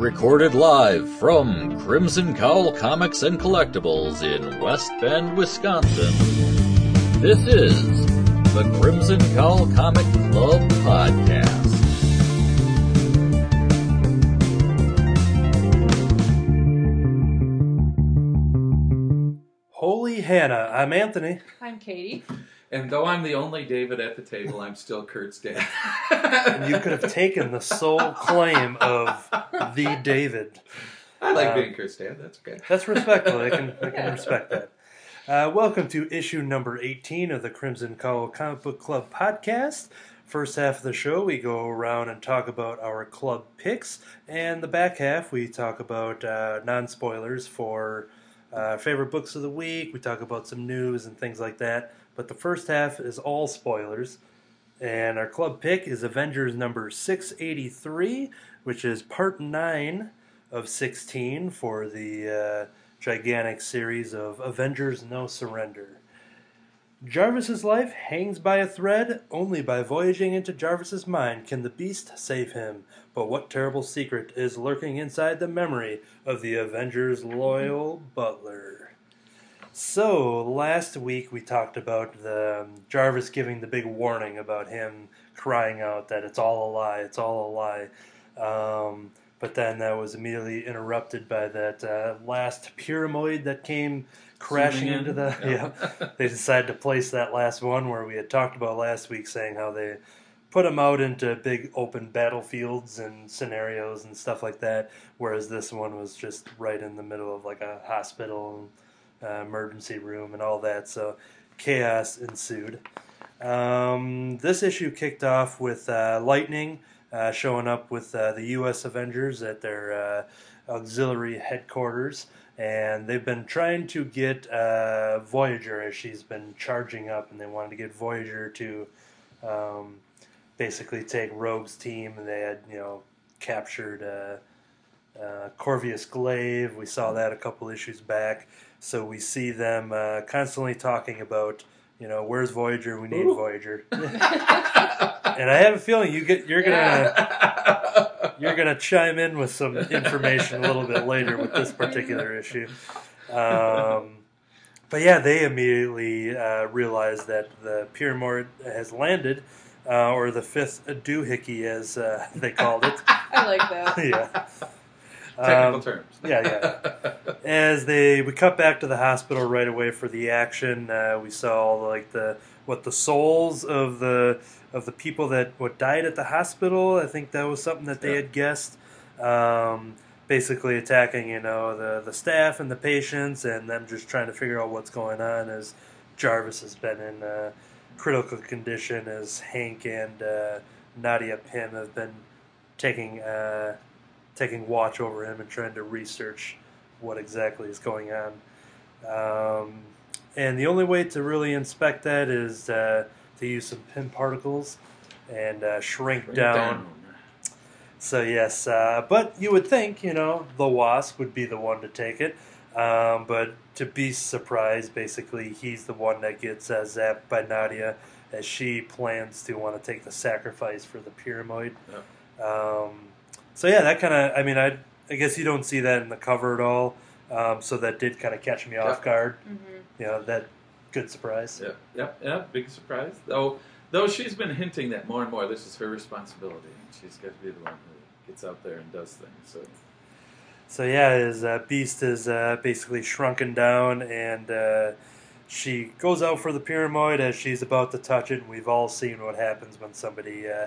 recorded live from Crimson Cowl Comics and Collectibles in West Bend, Wisconsin. This is the Crimson Cowl Comic Club Podcast. Holy Hannah, I'm Anthony. I'm Katie. And though I'm the only David at the table, I'm still Kurt's dad. And you could have taken the sole claim of the David. I like Uh, being Kurt's dad. That's okay. That's respectful. I can, I can respect that. Uh, welcome to issue number 18 of the Crimson Cowl Comic Book Club podcast. First half of the show, we go around and talk about our club picks, and the back half, we talk about uh, non spoilers for uh, favorite books of the week. We talk about some news and things like that. But the first half is all spoilers. And our club pick is Avengers number 683, which is part 9 of 16 for the uh, gigantic series of Avengers No Surrender. Jarvis's life hangs by a thread. Only by voyaging into Jarvis's mind can the beast save him. But what terrible secret is lurking inside the memory of the Avengers' loyal butler? So, last week we talked about the um, Jarvis giving the big warning about him crying out that it's all a lie, it's all a lie. Um, but then that was immediately interrupted by that uh, last pyramid that came crashing in. into the. Yeah. Yeah. they decided to place that last one where we had talked about last week, saying how they put them out into big open battlefields and scenarios and stuff like that. Whereas this one was just right in the middle of like a hospital, uh, emergency room, and all that. So chaos ensued. Um, this issue kicked off with uh, Lightning uh, showing up with uh, the U.S. Avengers at their uh, auxiliary headquarters, and they've been trying to get uh, Voyager as she's been charging up, and they wanted to get Voyager to um, basically take Rogue's team, and they had you know captured Corvus Glaive. We saw that a couple issues back, so we see them uh, constantly talking about. You know, where's Voyager? We need Ooh. Voyager. and I have a feeling you get you're gonna you're gonna chime in with some information a little bit later with this particular issue. Um, but yeah, they immediately uh, realize that the pyramid has landed, uh, or the fifth doohickey, as uh, they called it. I like that. yeah. Technical Um, terms. yeah, yeah. As they we cut back to the hospital right away for the action, uh, we saw like the what the souls of the of the people that what died at the hospital. I think that was something that they Yeah. had guessed. Um, basically attacking, you know, the the staff and the patients, and them just trying to figure out what's going on. As Jarvis has been in uh, critical condition, as Hank and uh, Nadia Pym have been taking. Uh, taking watch over him and trying to research what exactly is going on. Um, and the only way to really inspect that is uh, to use some Pym particles and uh, shrink, Bring it down. So yes, uh, but you would think you know the wasp would be the one to take it. Um, but to be surprised, basically, he's the one that gets uh, zapped by Nadia as she plans to want to take the sacrifice for the pyramid. Um, so yeah, that kind of. I mean, I I guess you don't see that in the cover at all. Um, so that did kind of catch me off Yeah. guard. hmm You know, that good surprise. Yeah, yeah, yeah. Big surprise. Though, though she's been hinting that more and more this is her responsibility. and She's got to be the one who gets out there and does things. So, So yeah, his uh, beast is uh, basically shrunken down, and uh, she goes out for the pyramid as she's about to touch it. And we've all seen what happens when somebody uh,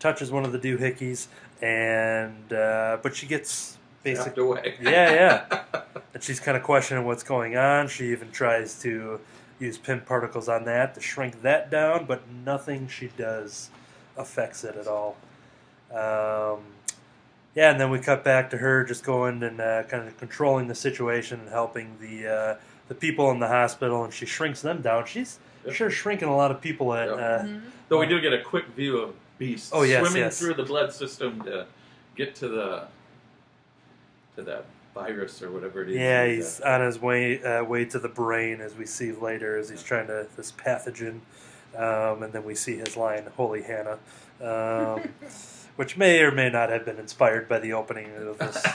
touches one of the doohickeys, and uh, but she gets Basically, basically away. Yeah, yeah. and she's kind of questioning what's going on. She even tries to use Pym particles on that to shrink that down, but nothing she does affects it at all. Um, yeah, and then we cut back to her just going and uh, kind of controlling the situation and helping the uh, the people in the hospital, and she shrinks them down. She's Yep. sure shrinking a lot of people at. Yep. Uh, hmm Though we do get a quick view of Beast Oh, yes, swimming yes. through the blood system to get to the to that virus or whatever it is. Yeah, He's, uh, on his way uh, way to the brain, as we see later, as he's trying to this pathogen, um, and then we see his line, "Holy Hannah," um, which may or may not have been inspired by the opening of this.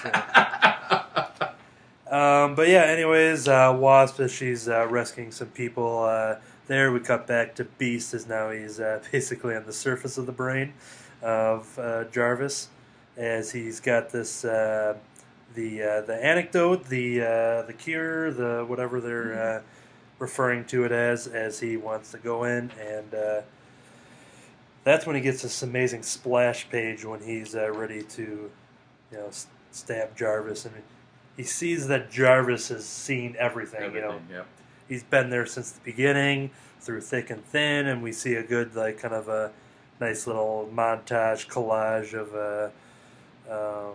um, but yeah, anyways, uh, Wasp, as she's uh, rescuing some people uh, there, we cut back to Beast, as now he's uh, basically on the surface of the brain of uh, Jarvis, as he's got this. Uh, the uh, the anecdote, the uh, the cure, the whatever they're uh, referring to it as, as he wants to go in, and uh, that's when he gets this amazing splash page when he's uh, ready to, you know, stab Jarvis, and he sees that Jarvis has seen everything. You know, yep. He's been there since the beginning, through thick and thin, and we see a good like kind of a nice little montage collage of uh, um,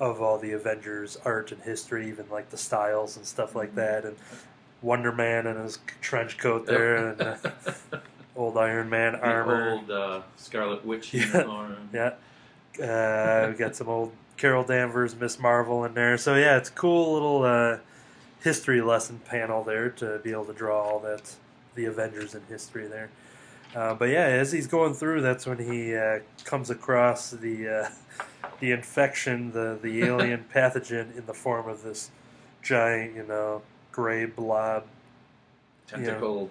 of all the Avengers art and history, even like the styles and stuff like that, and Wonder Man in his trench coat there, and uh, old Iron Man The armor. old uh, Scarlet Witch Yeah. Yeah. Uh, we got some old Carol Danvers, Miss Marvel in there. So yeah, it's cool little uh, history lesson panel there to be able to draw all that the Avengers in history there. Uh, but yeah, as he's going through, that's when he uh, comes across the uh, the infection, the the alien pathogen in the form of this giant, you know, gray blob Tentacle.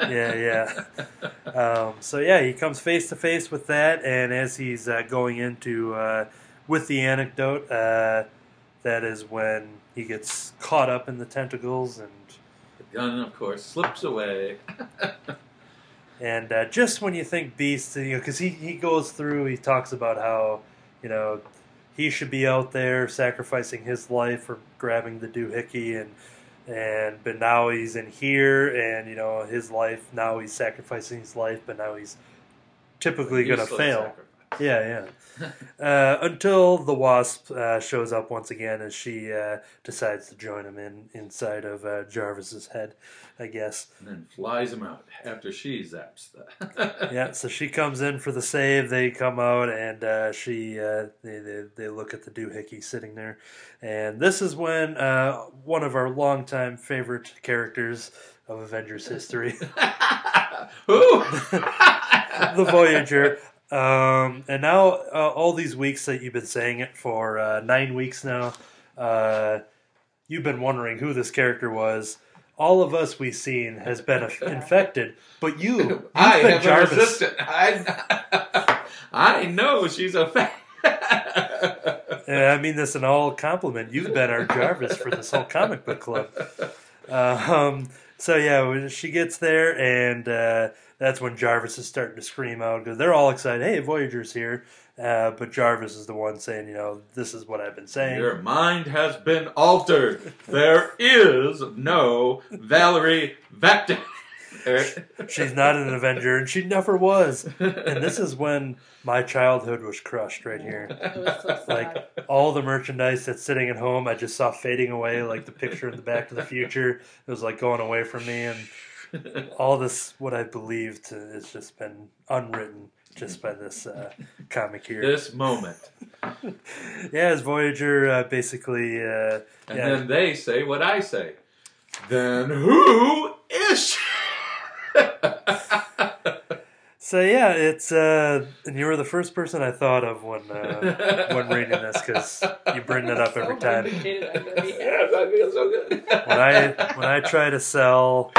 yeah, yeah. Um, so yeah, he comes face to face with that, and as he's uh, going into uh, with the anecdote, uh, that is when he gets caught up in the tentacles, and The gun, of course, slips away. and uh, just when you think Beast, you know, because he he goes through, he talks about how you know he should be out there sacrificing his life for grabbing the doohickey and. And but now he's in here, and you know his life. Now he's sacrificing his life, but now he's typically going to fail. sacrifice. Yeah, yeah. Uh, until the wasp uh, shows up once again, as she uh, decides to join him in inside of uh, Jarvis's head, I guess. And then flies him out after she zaps the. Yeah, so she comes in for the save. They come out, and uh, she uh, they, they they look at the doohickey sitting there, and this is when uh, one of our longtime favorite characters of Avengers history, Who? the Voyager. Um, and now, uh, all these weeks that you've been saying it for uh, nine weeks now, uh, you've been wondering who this character was. All of us we've seen has been infected, but you, you've I been Jarvis. resistant. I, I know she's a fan. I mean this in all compliment. You've been our Jarvis for this whole comic book club. Um, so yeah, she gets there, and uh, that's when Jarvis is starting to scream out because they're all excited. Hey, Voyager's here! Uh, but Jarvis is the one saying, you know, this is what I've been saying. Your mind has been altered. There is no Valerie Vector. She's not an Avenger, and she never was. And this is when my childhood was crushed right here. It was so sad. Like all the merchandise that's sitting at home, I just saw fading away, like the picture in the Back to the Future. It was like going away from me, and all this what I believe to has just been unwritten just by this uh, comic here. this moment. Yeah, as Voyager uh, basically, uh, And yeah, then they say what I say. Then who is she? So yeah, it's uh, and you were the first person I thought of when uh, when reading this because you bring it up So every time. vindicated, I agree. yes, I feel so good. When I when I try to sell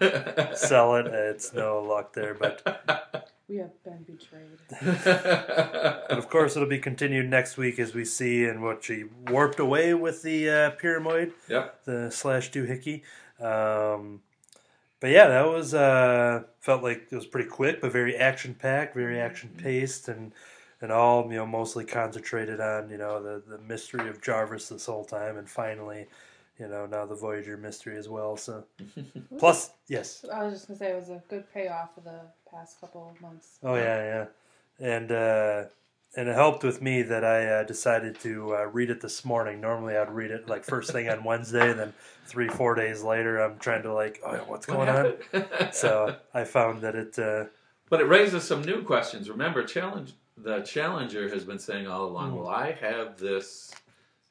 sell it, it's no luck there, but. We have been betrayed. But of course, it'll be continued next week as we see in what she warped away with the uh, pyramid, yep. the slash doohickey. Um, but yeah, that was uh, felt like it was pretty quick, but very action packed, very action paced, and and all you know mostly concentrated on you know the the mystery of Jarvis this whole time, and finally. You know now the Voyager mystery as well. So, plus yes, I was just gonna say it was a good payoff of the past couple of months. Oh yeah, yeah, and uh, and it helped with me that I uh, decided to uh, read it this morning. Normally, I'd read it like first thing on Wednesday, and then three, four days later, I'm trying to like, oh, what's What going on? So I found that it. Uh, But it raises some new questions. Remember, challenge the challenger has been saying all along, Mm. "Well, I have this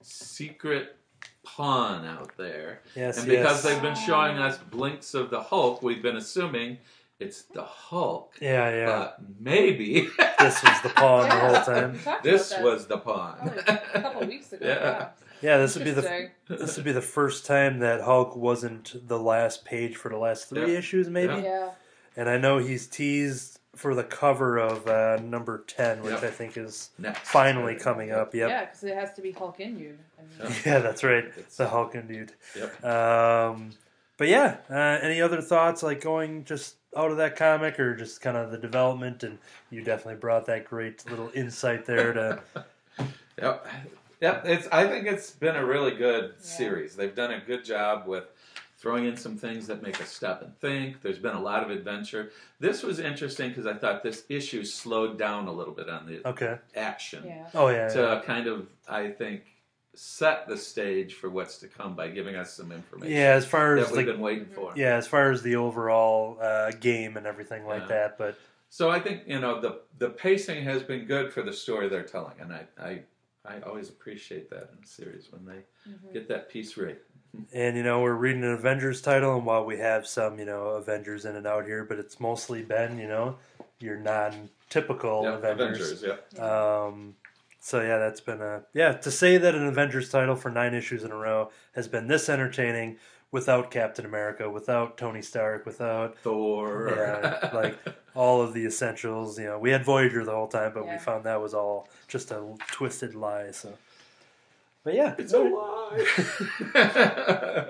secret pawn out there," yes, and because yes. they've been showing us blinks of the Hulk, we've been assuming it's the Hulk. Yeah, yeah. But maybe this was the pawn the whole time. this was the pawn. a couple weeks ago. Yeah. Yeah. Yeah, this would be the this would be the first time that Hulk wasn't the last page for the last three Yeah. issues, maybe. Yeah. Yeah. And I know he's teased for the cover of uh, number ten, which Yep. I think is Next. finally coming up. Yep. Yeah, because it has to be Hulk in you. I mean, Yeah. Yeah, that's right. It's- The Hulk in dude. Yep. Um, but yeah, uh, any other thoughts like going just out of that comic or just kind of the development? And you definitely brought that great little insight there to. Yep. Yep. It's. I think it's been a really good Yeah. series. They've done a good job with throwing in some things that make us stop and think. There's been a lot of adventure. This was interesting because I thought this issue slowed down a little bit on the Okay. action yeah. Oh yeah. to yeah. kind of, I think, set the stage for what's to come by giving us some information. Yeah, as far That as we've like been waiting for. yeah, as far as the overall uh, game and everything like Yeah. that, but So I think you know the the pacing has been good for the story they're telling, and I I, I always appreciate that in a series when they Mhm. get that piece right. and you know we're reading an Avengers title, and while we have some you know Avengers in and out here, but it's mostly been you know your non-typical Yeah, Avengers. yeah. Um, so yeah, that's been a yeah to say that an Avengers title for nine issues in a row has been this entertaining without Captain America, without Tony Stark, without Thor. Yeah, like- all of the essentials. You know, we had Voyager the whole time, but we found that was all just a twisted lie. So, but yeah, it's a lie.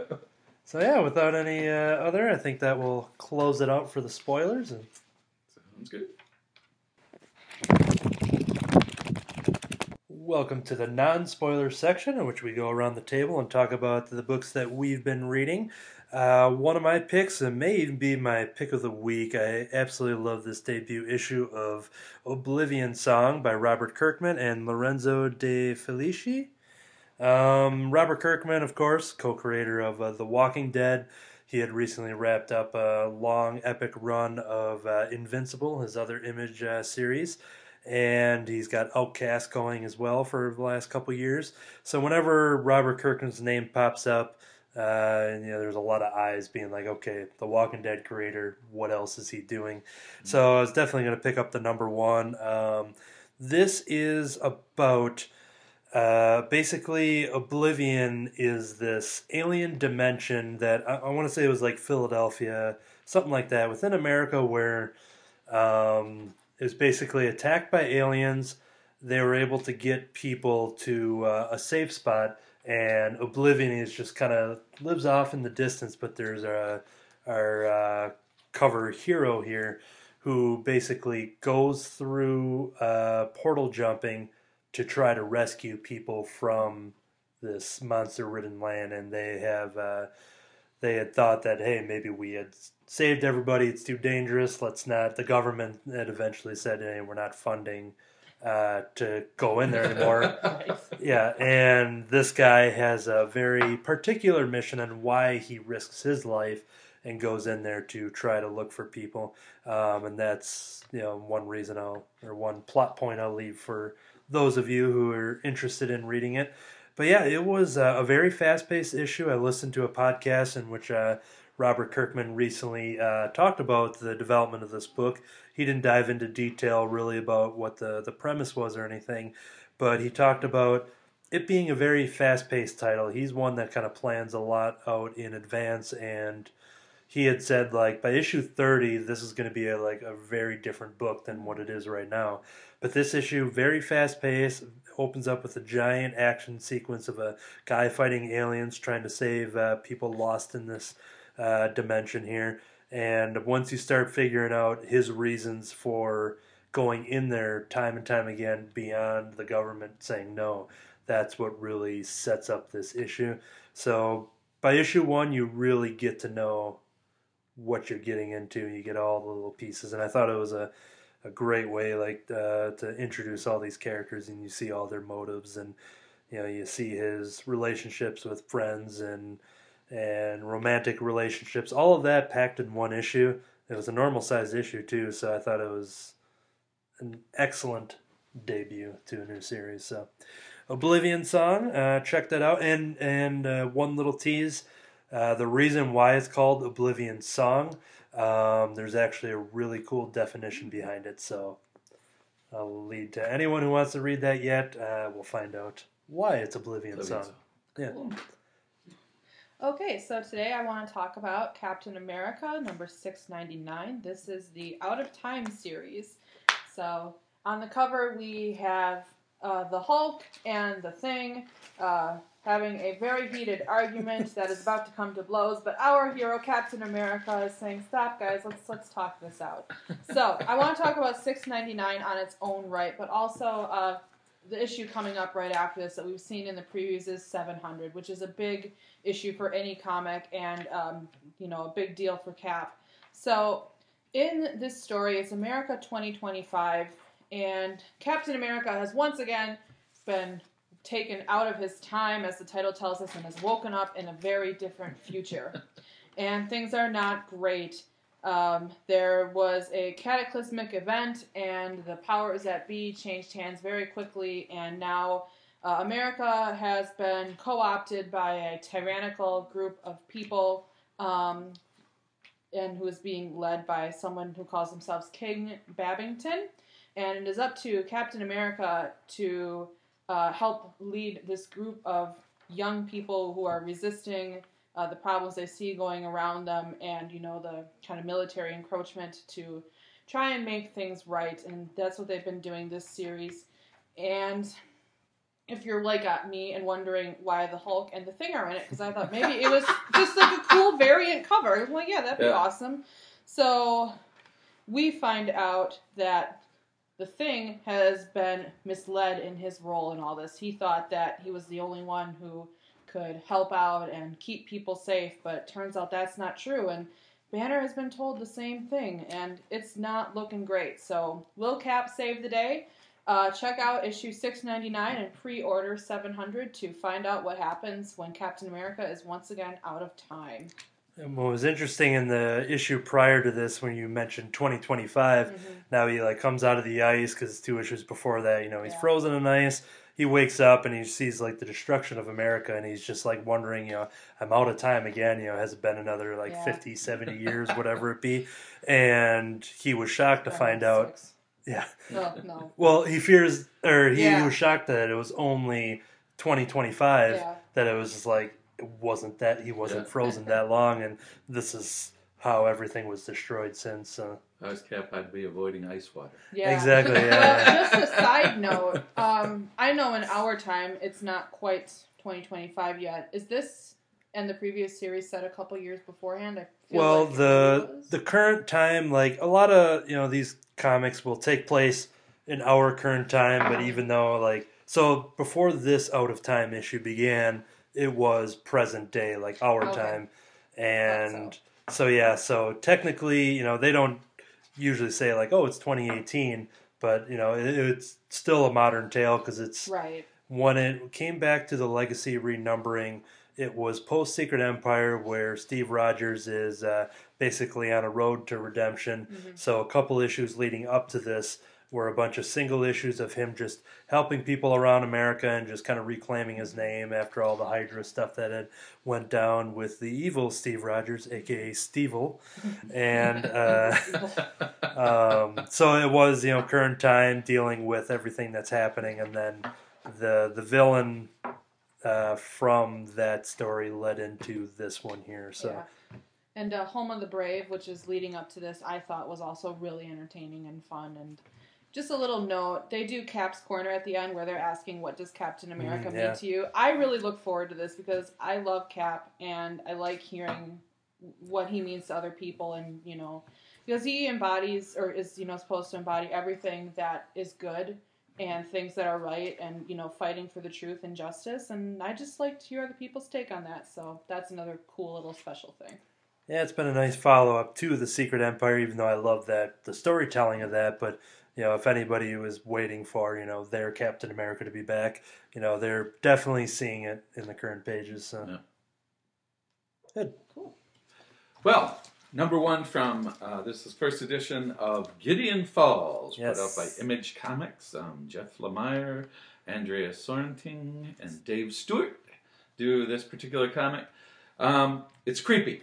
So yeah, without any uh, other, I think that will close it out for the spoilers. And Sounds good. Welcome to the non-spoiler section, in which we go around the table and talk about the books that we've been reading. Uh, one of my picks, and may even be my pick of the week. I absolutely love this debut issue of Oblivion Song by Robert Kirkman and Lorenzo De Felici. Um, Robert Kirkman, of course, co-creator of uh, The Walking Dead. He had recently wrapped up a long, epic run of uh, Invincible, his other image uh, series, and he's got Outcast going as well for the last couple years. So whenever Robert Kirkman's name pops up, uh, and, you know, there's a lot of eyes being like, okay, The Walking Dead creator, what else is he doing? So I was definitely going to pick up the number one. Um, this is about uh, basically, Oblivion is this alien dimension that I, I want to say it was like Philadelphia, something like that, within America, where um, was basically attacked by aliens. They were able to get people to uh, a safe spot, and Oblivion is just kind of lives off in the distance. But there's a our uh, cover hero here who basically goes through uh, portal jumping to try to rescue people from this monster-ridden land, and they have uh, they had thought that hey, maybe we had saved everybody. It's too dangerous. Let's not. The government had eventually said, hey, we're not funding uh, to go in there anymore. Yeah, and this guy has a very particular mission and why he risks his life and goes in there to try to look for people. Um, and that's you know one reason I'll or one plot point I'll leave for those of you who are interested in reading it. But yeah, it was uh, a very fast-paced issue. I listened to a podcast in which uh, Robert Kirkman recently uh, talked about the development of this book. He didn't dive into detail really about what the, the premise was or anything, but he talked about it being a very fast-paced title. He's one that kind of plans a lot out in advance, and he had said like by issue 30 this is going to be a, like a very different book than what it is right now but this issue very fast paced opens up with a giant action sequence of a guy fighting aliens trying to save uh, people lost in this uh, dimension here. And once you start figuring out his reasons for going in there time and time again beyond the government saying no that's what really sets up this issue. So by issue one you really get to know what you're getting into. You get all the little pieces, and I thought it was a, a great way, like uh, to introduce all these characters, and you see all their motives, and you know you see his relationships with friends and and romantic relationships, all of that packed in one issue. It was a normal sized issue too, so I thought it was an excellent debut to a new series. So, Oblivion Song, uh, check that out, and and uh, one little tease. Uh, the reason why it's called Oblivion Song, Um, there's actually a really cool definition behind it, so I'll lead to anyone who wants to read that yet. Uh, we'll find out why it's Oblivion, Oblivion Song. Yeah. Cool. Okay, so today I want to talk about Captain America number 699. This is the Out of Time series. So on the cover we have uh, the Hulk and the Thing uh, having a very heated argument that is about to come to blows. But our hero Captain America is saying, "Stop, guys. Let's let's talk this out." So I want to talk about 699 on its own right, but also uh, the issue coming up right after this that we've seen in the previews is 700, which is a big issue for any comic and um, you know a big deal for Cap. So in this story, it's America 2025, and Captain America has once again been taken out of his time, as the title tells us, and has woken up in a very different future. and things are not great. Um, there was a cataclysmic event, and the powers that be changed hands very quickly, and now uh, America has been co opted by a tyrannical group of people, um, and who is being led by someone who calls themselves King Babington. And it is up to Captain America to uh, help lead this group of young people who are resisting uh, the problems they see going around them and you know the kind of military encroachment to try and make things right. And that's what they've been doing this series. And if you're like at me and wondering why the hulk and the thing are in it because i thought maybe it was just like a cool variant cover. Well yeah that'd be Yeah. awesome. So we find out that the thing has been misled in his role in all this he thought that he was the only one who could help out and keep people safe, but turns out that's not true. And Banner has been told the same thing, and it's not looking great. So, will Cap save the day? Uh, check out issue 699 and pre order 700 to find out what happens when Captain America is once again out of time. What was interesting in the issue prior to this, when you mentioned 2025, Mhm. now he like comes out of the ice because two issues before that, you know, he's Yeah. frozen in ice. He wakes up and he sees like the destruction of America, and he's just like wondering, you know, I'm out of time again. You know, has it been another like Yeah. 50, 70 years, whatever it be? And he was shocked to find out. Yeah. No, no. Well, he fears, or he Yeah. was shocked that it was only 2025. Yeah. That it was just like it wasn't that he wasn't Yeah. frozen that long, and this is how everything was destroyed since. Uh, I was Cap, I'd be avoiding ice water. Yeah. Exactly, yeah, well, just a side note. Um, I know in our time it's not quite 2025 yet. Is this and the previous series set a couple years beforehand? I feel well, like the the current time, like a lot of you know these comics will take place in our current time, but even though like so before this out of time issue began, it was present day, like our Okay. time, and so yeah, so technically, you know, they don't usually say like, oh, it's 2018, but you know, it, it's still a modern tale because it's right. when it came back to the legacy renumbering, it was post Secret Empire where Steve Rogers is uh, basically on a road to redemption. Mhm. So a couple issues leading up to this were a bunch of single issues of him just helping people around America and just kind of reclaiming his name after all the Hydra stuff that had went down with the evil Steve Rogers, aka Stevel, and. Uh, um, so it was you know current time dealing with everything that's happening, and then the the villain uh, from that story led into this one here. So Yeah. And uh, Home of the Brave, which is leading up to this, I thought was also really entertaining and fun. And just a little note, they do Cap's Corner at the end where they're asking, "What does Captain America Mhm, mean to you?" I really look forward to this because I love Cap and I like hearing what he means to other people, and you know, because he embodies or is you know supposed to embody everything that is good and things that are right and you know fighting for the truth and justice and i just like to hear other people's take on that so that's another cool little special thing yeah, it's been a nice follow up to the Secret Empire, even though I love that the storytelling of that. But you know, if anybody was waiting for you know their Captain America to be back, you know, they're definitely seeing it in the current pages. So. Yeah. Good. Well, number one from uh, this is first edition of Gideon Falls, Yes. put out by Image Comics. Um, Jeff Lemire, Andrea Sorrentino, and Dave Stewart do this particular comic. Um, it's creepy.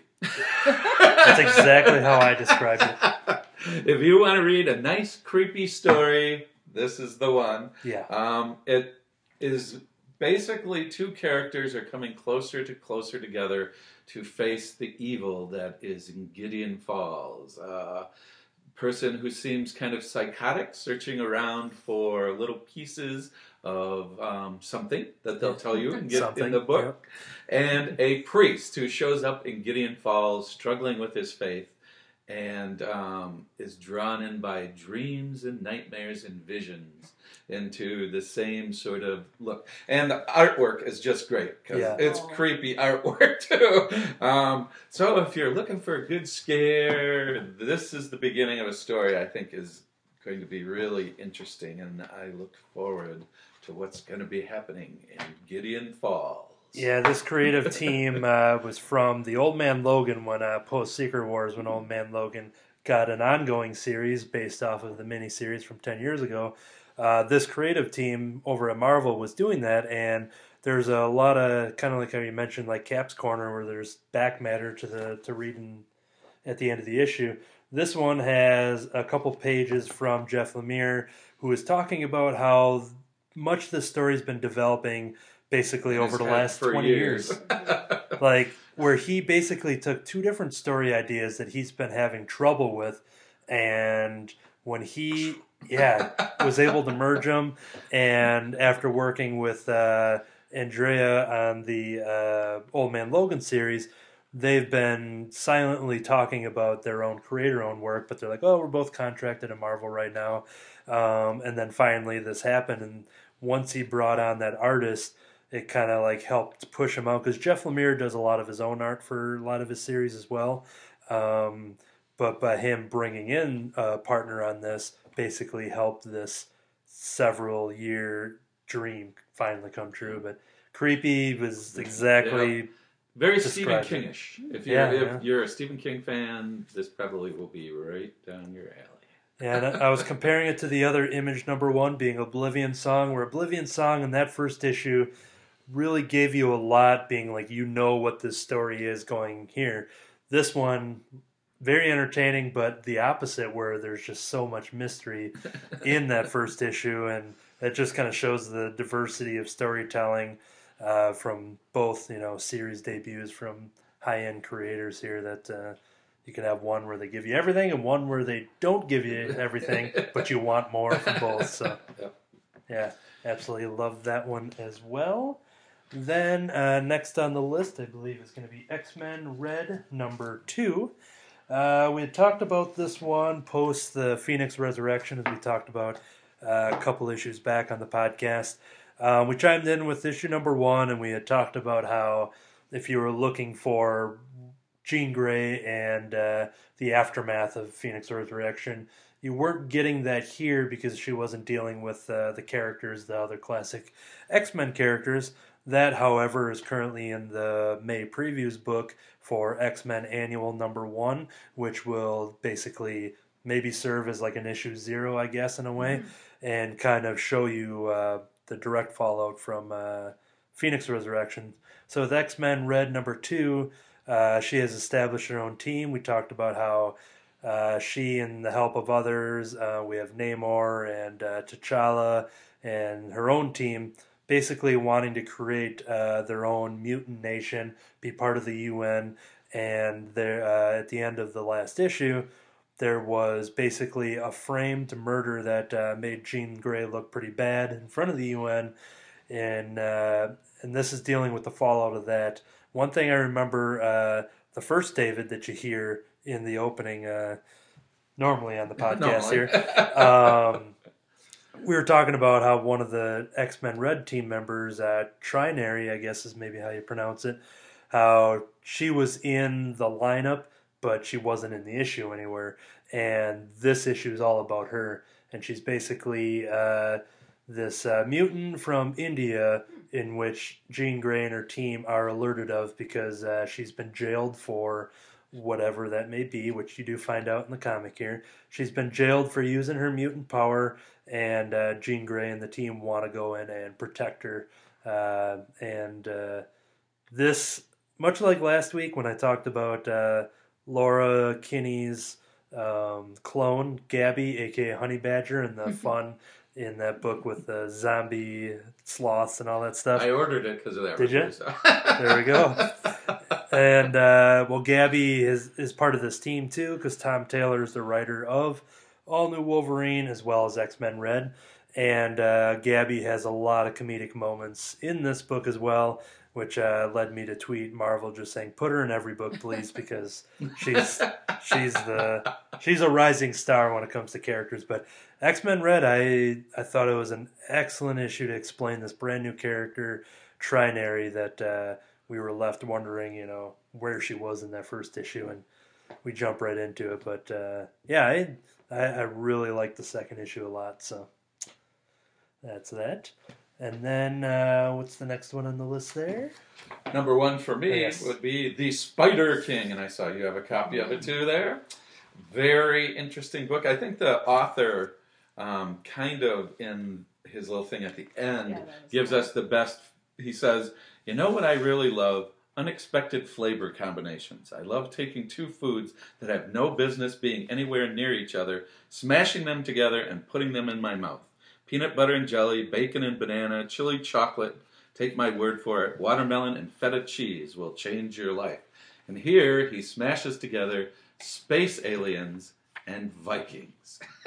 That's exactly how I described it. if you want to read a nice, creepy story, this is the one. Yeah. Um, it is basically two characters are coming closer to closer together to face the evil that is in Gideon Falls. Uh, person who seems kind of psychotic, searching around for little pieces of um, something that they'll tell you and get something, in the book, and a priest who shows up in Gideon Falls, struggling with his faith, and um, is drawn in by dreams and nightmares and visions into the same sort of look. And the artwork is just great because yeah. it's Aww. creepy artwork too. Um, so if you're looking for a good scare, this is the beginning of a story I think is going to be really interesting, and I look forward to what's going to be happening in Gideon Falls. Yeah, this creative team uh, was from the Old Man Logan when uh, post Secret Wars, when Old Man Logan got an ongoing series based off of the miniseries from 10 years ago. Uh, this creative team over at Marvel was doing that, and there's a lot of kind of like how you mentioned, like Cap's Corner, where there's back matter to the to read in, at the end of the issue. This one has a couple pages from Jeff Lemire, who is talking about how much the story's been developing basically over the last 20 years. years. like, where he basically took two different story ideas that he's been having trouble with, and when he yeah, was able to merge them. And after working with uh, Andrea on the uh, Old Man Logan series, they've been silently talking about their own creator own work, but they're like, oh, we're both contracted at Marvel right now. Um, and then finally this happened. And once he brought on that artist, it kind of like helped push him out because Jeff Lemire does a lot of his own art for a lot of his series as well. Um, but by him bringing in a partner on this, basically helped this several year dream finally come true. But creepy was exactly. Yeah. Very Stephen Kingish. If you're yeah, if yeah. you're a Stephen King fan, this probably will be right down your alley. Yeah, and I was comparing it to the other image number one being Oblivion Song, where Oblivion Song in that first issue really gave you a lot, being like you know what this story is going here. This one very entertaining, but the opposite, where there's just so much mystery in that first issue, and it just kind of shows the diversity of storytelling uh, from both, you know, series debuts from high end creators here. That uh, you can have one where they give you everything, and one where they don't give you everything, but you want more from both. So, yeah, absolutely love that one as well. Then uh, next on the list, I believe, is going to be X Men Red number two. Uh, we had talked about this one post the Phoenix Resurrection, as we talked about uh, a couple issues back on the podcast. Uh, we chimed in with issue number one, and we had talked about how if you were looking for Jean Grey and uh, the aftermath of Phoenix Resurrection, you weren't getting that here because she wasn't dealing with uh, the characters, the other classic X Men characters. That, however, is currently in the May previews book for X Men Annual Number One, which will basically maybe serve as like an issue zero, I guess, in a way, mm-hmm. and kind of show you uh, the direct fallout from uh, Phoenix Resurrection. So with X Men Red Number Two, uh, she has established her own team. We talked about how. Uh, she and the help of others, uh, we have Namor and uh, T'Challa and her own team basically wanting to create uh, their own mutant nation, be part of the UN, and there uh, at the end of the last issue, there was basically a framed murder that uh, made Jean Grey look pretty bad in front of the UN, and uh, and this is dealing with the fallout of that. One thing I remember, uh, the first David that you hear in the opening, uh, normally on the podcast here. Um, we were talking about how one of the X Men Red team members, at Trinary, I guess is maybe how you pronounce it, how she was in the lineup, but she wasn't in the issue anywhere. And this issue is all about her. And she's basically uh, this uh, mutant from India in which Jean Grey and her team are alerted of because uh, she's been jailed for whatever that may be, which you do find out in the comic here. She's been jailed for using her mutant power and uh, Jean Grey and the team want to go in and protect her. Uh, and uh, this much like last week when I talked about uh, Laura Kinney's um, clone, Gabby, aka Honey Badger, and the fun in that book with the zombie sloths and all that stuff. I ordered it because of that. Did ya? review, so. There we go. and uh, well, Gabby is is part of this team too because Tom Taylor is the writer of All New Wolverine as well as X Men Red, and uh, Gabby has a lot of comedic moments in this book as well, which uh, led me to tweet Marvel just saying, "Put her in every book, please," because she's she's the she's a rising star when it comes to characters. But X Men Red, I I thought it was an excellent issue to explain this brand new character, Trinary, that uh, we were left wondering, you know, where she was in that first issue, and we jump right into it. But uh, yeah, I, I I really like the second issue a lot, so that's that. And then uh, what's the next one on the list there? Number one for me Yes. would be The Spider King, and I saw you have a copy of it too there. Very interesting book. I think the author um, kind of in his little thing at the end Yeah, gives cool. us the best. He says, You know what I really love? Unexpected flavor combinations. I love taking two foods that have no business being anywhere near each other, smashing them together, and putting them in my mouth. Peanut butter and jelly, bacon and banana, chili chocolate. Take my word for it, watermelon and feta cheese will change your life. And here he smashes together space aliens and Vikings.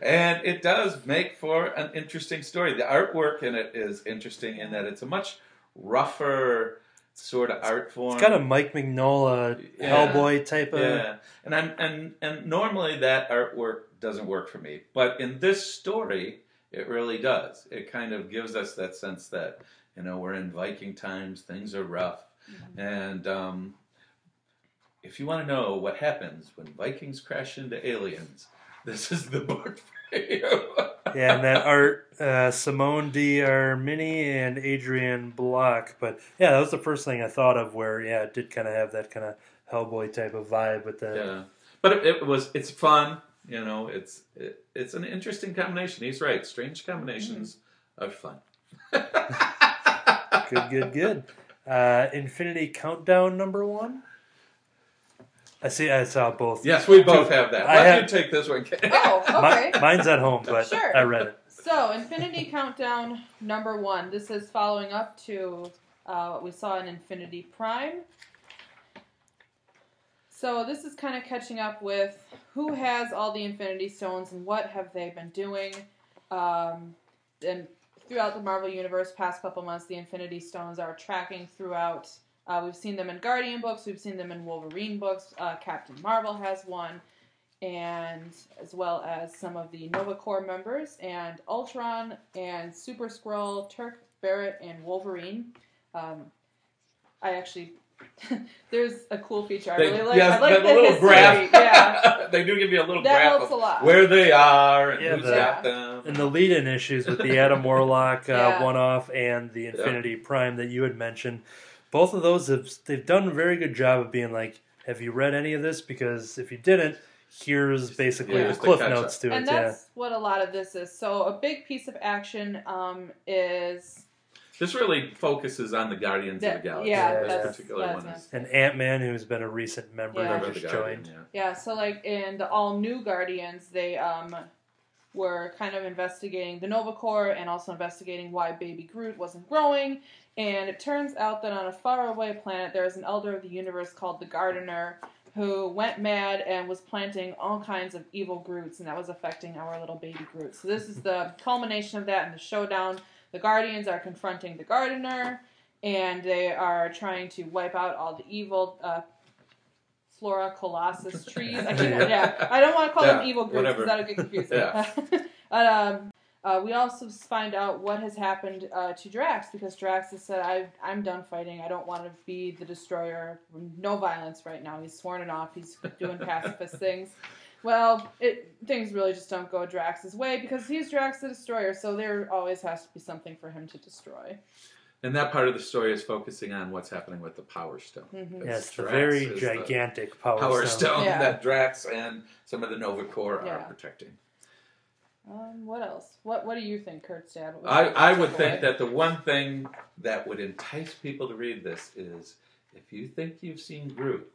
and it does make for an interesting story. The artwork in it is interesting in that it's a much rougher sort of art form. It's got a Mike Mignola Yeah. Hellboy type of. Yeah, and I'm and and normally that artwork doesn't work for me, but in this story, it really does. It kind of gives us that sense that you know we're in Viking times, things are rough, and um, if you want to know what happens when Vikings crash into aliens, this is the book for you. Yeah, and that art, uh, Simone D'Armini and Adrian Block. But yeah, that was the first thing I thought of where, yeah, it did kind of have that kind of Hellboy type of vibe with the. Yeah, but it, it was it's fun. You know, it's it, it's an interesting combination. He's right. Strange combinations are fun. Good, good, good. Uh, Infinity Countdown number one. I see. I saw both. Yes, we both have that. I Why don't you take this one? Kate? Oh, Mi- okay. mine's at home, but Sure. I read it. So, Infinity Countdown number one. This is following up to uh, what we saw in Infinity Prime. So, this is kind of catching up with who has all the Infinity Stones and what have they been doing. Um, and throughout the Marvel Universe, past couple months, the Infinity Stones are tracking throughout. Uh, we've seen them in Guardian books, we've seen them in Wolverine books. Uh, Captain Marvel has one and as well as some of the Nova Corps members, and Ultron and Super Skrull, Turk, Barrett, and Wolverine. Um, I actually, there's a cool feature I They- really like. yes, I like the, the, little history. graph. Yeah, they do give you a little that graph helps of a lot. where they are and Yeah, who's the- got them. And the lead-in issues with the Adam Warlock uh, Yeah. one-off and the Infinity Prime that you had mentioned, both of those have they've done a very good job of being like, have you read any of this? Because if you didn't, here's basically Yeah, the cliff catch notes up. to it. and Yeah. what a lot of this is. So a big piece of action um, is This really focuses on the Guardians of the Galaxy. yeah, this that's- particular that's one is And Ant Man, who's been a recent member, Yeah. That just Guardian. joined. Yeah. Yeah, so like in the all new Guardians, they um were kind of investigating the Nova Corps and also investigating why Baby Groot wasn't growing. And it turns out that on a faraway planet, there is an elder of the universe called the Gardener who went mad and was planting all kinds of evil Groots, and that was affecting our little baby Groot. So this is the culmination of that in the showdown. The Guardians are confronting the Gardener, and they are trying to wipe out all the evil uh, Flora colossus trees. I yeah, I don't want to call them evil Groots because that'll get confusing. Yeah. but um, uh, we also find out what has happened uh, to Drax because Drax has said, i "I'm done fighting. I don't want to be the destroyer. No violence right now." He's sworn it off. He's doing pacifist things. Well, it things really just don't go Drax's way because he's Drax the Destroyer, so there always has to be something for him to destroy. And that part of the story is focusing on what's happening with the Power Stone. Mhm. Because Yes, the very is the gigantic power, Power stone. Stone Yeah. that Drax and some of the Nova Corps Yeah. are protecting. Um, what else? What What do you think? What was I, I would think that the one thing that would entice people to read this is if you think you've seen Groot.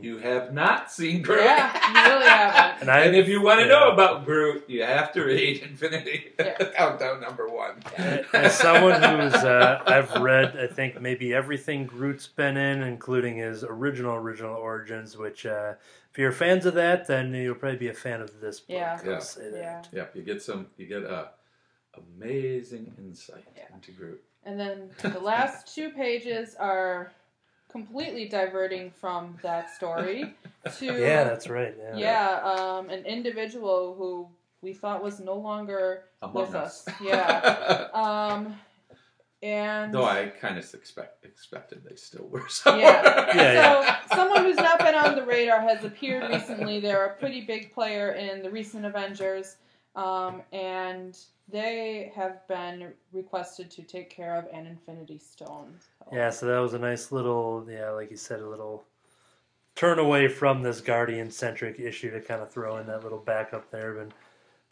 You have not seen Groot. Yeah, you really haven't. And I And if you want to yeah. know about Groot, you have to read Infinity Yeah. Countdown number one. As someone who's, uh, I've read, I think maybe everything Groot's been in, including his original original origins. Which, uh, if you're fans of that, then you'll probably be a fan of this book. Yeah. I'll Yeah. say that. Yeah. Yeah, you get some, you get a amazing insight Yeah. into Groot. And then the last two pages are completely diverting from that story to Yeah, that's right. Yeah. yeah, um, an individual who we thought was no longer Among with us. us. Yeah. Um, and Though I kind of expect, expected they still were somewhere. Yeah. Yeah, So, someone who's not been on the radar has appeared recently. They're a pretty big player in the recent Avengers, um, and they have been requested to take care of an Infinity Stone. So- Yeah, so that was a nice little, yeah, like you said, a little turn away from this Guardian centric issue to kind of throw in that little backup there. But,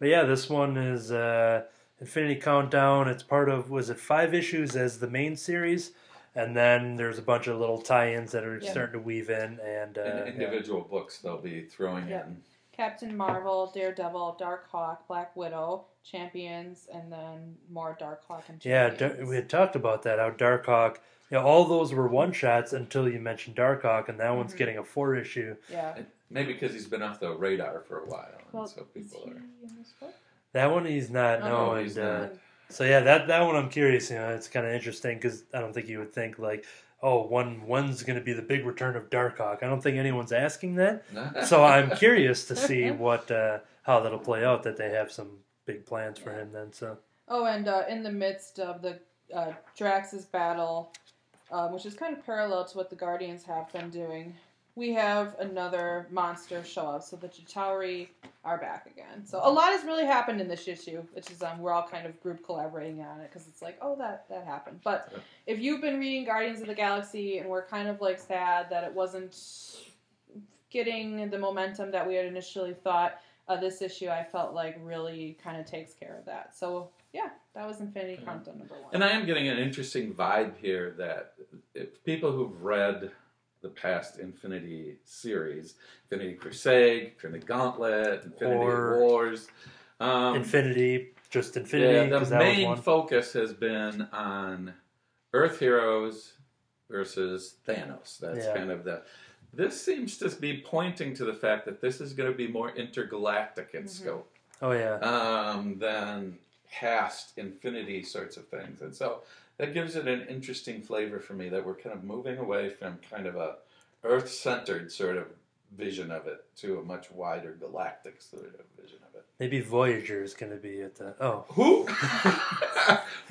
but yeah, this one is uh, Infinity Countdown. It's part of, was it five issues as the main series? And then there's a bunch of little tie ins that are Yeah. starting to weave in. And uh, In individual books they'll be throwing Yeah. in. Captain Marvel, Daredevil, Dark Hawk, Black Widow, Champions, and then more Dark Hawk and yeah, Champions. Dar- we had talked about that, how Darkhawk, you know, all those were one shots until you mentioned Darkhawk, and that one's Mhm. getting a four issue. yeah. Maybe because he's been off the radar for a while, and Well, so people are. in this book? That one he's not, Oh, no, no, and he's uh. So yeah, that that one I'm curious. You know, it's kind of interesting because I don't think you would think like, oh, one one's going to be the big return of Darkhawk. I don't think anyone's asking that. So I'm curious to see what uh, how that'll play out. That they have some big plans for him then. So Oh, and uh, in the midst of the uh, Drax's battle, um, which is kind of parallel to what the Guardians have been doing, we have another monster show up. So the Chitauri are back again. So a lot has really happened in this issue, which is um, we're all kind of group collaborating on it because it's like, oh, that that happened. But Yeah. if you've been reading Guardians of the Galaxy and we're kind of like sad that it wasn't getting the momentum that we had initially thought, uh, this issue I felt like really kind of takes care of that. So yeah, that was Infinity Yeah. Countdown number one. And I am getting an interesting vibe here that if people who've read the past Infinity series, Infinity Crusade, Infinity Gauntlet, Infinity War. Wars, um, Infinity, just Infinity, yeah, the that was main one. focus has been on Earth heroes versus Thanos. That's Yeah. kind of the. This seems to be pointing to the fact that this is going to be more intergalactic in Mhm. scope oh yeah, um, than past infinity sorts of things. And so that gives it an interesting flavor for me that we're kind of moving away from kind of a earth centered sort of vision of it to a much wider galactic sort of vision of it. maybe Voyager is going to be at the. Oh, Who?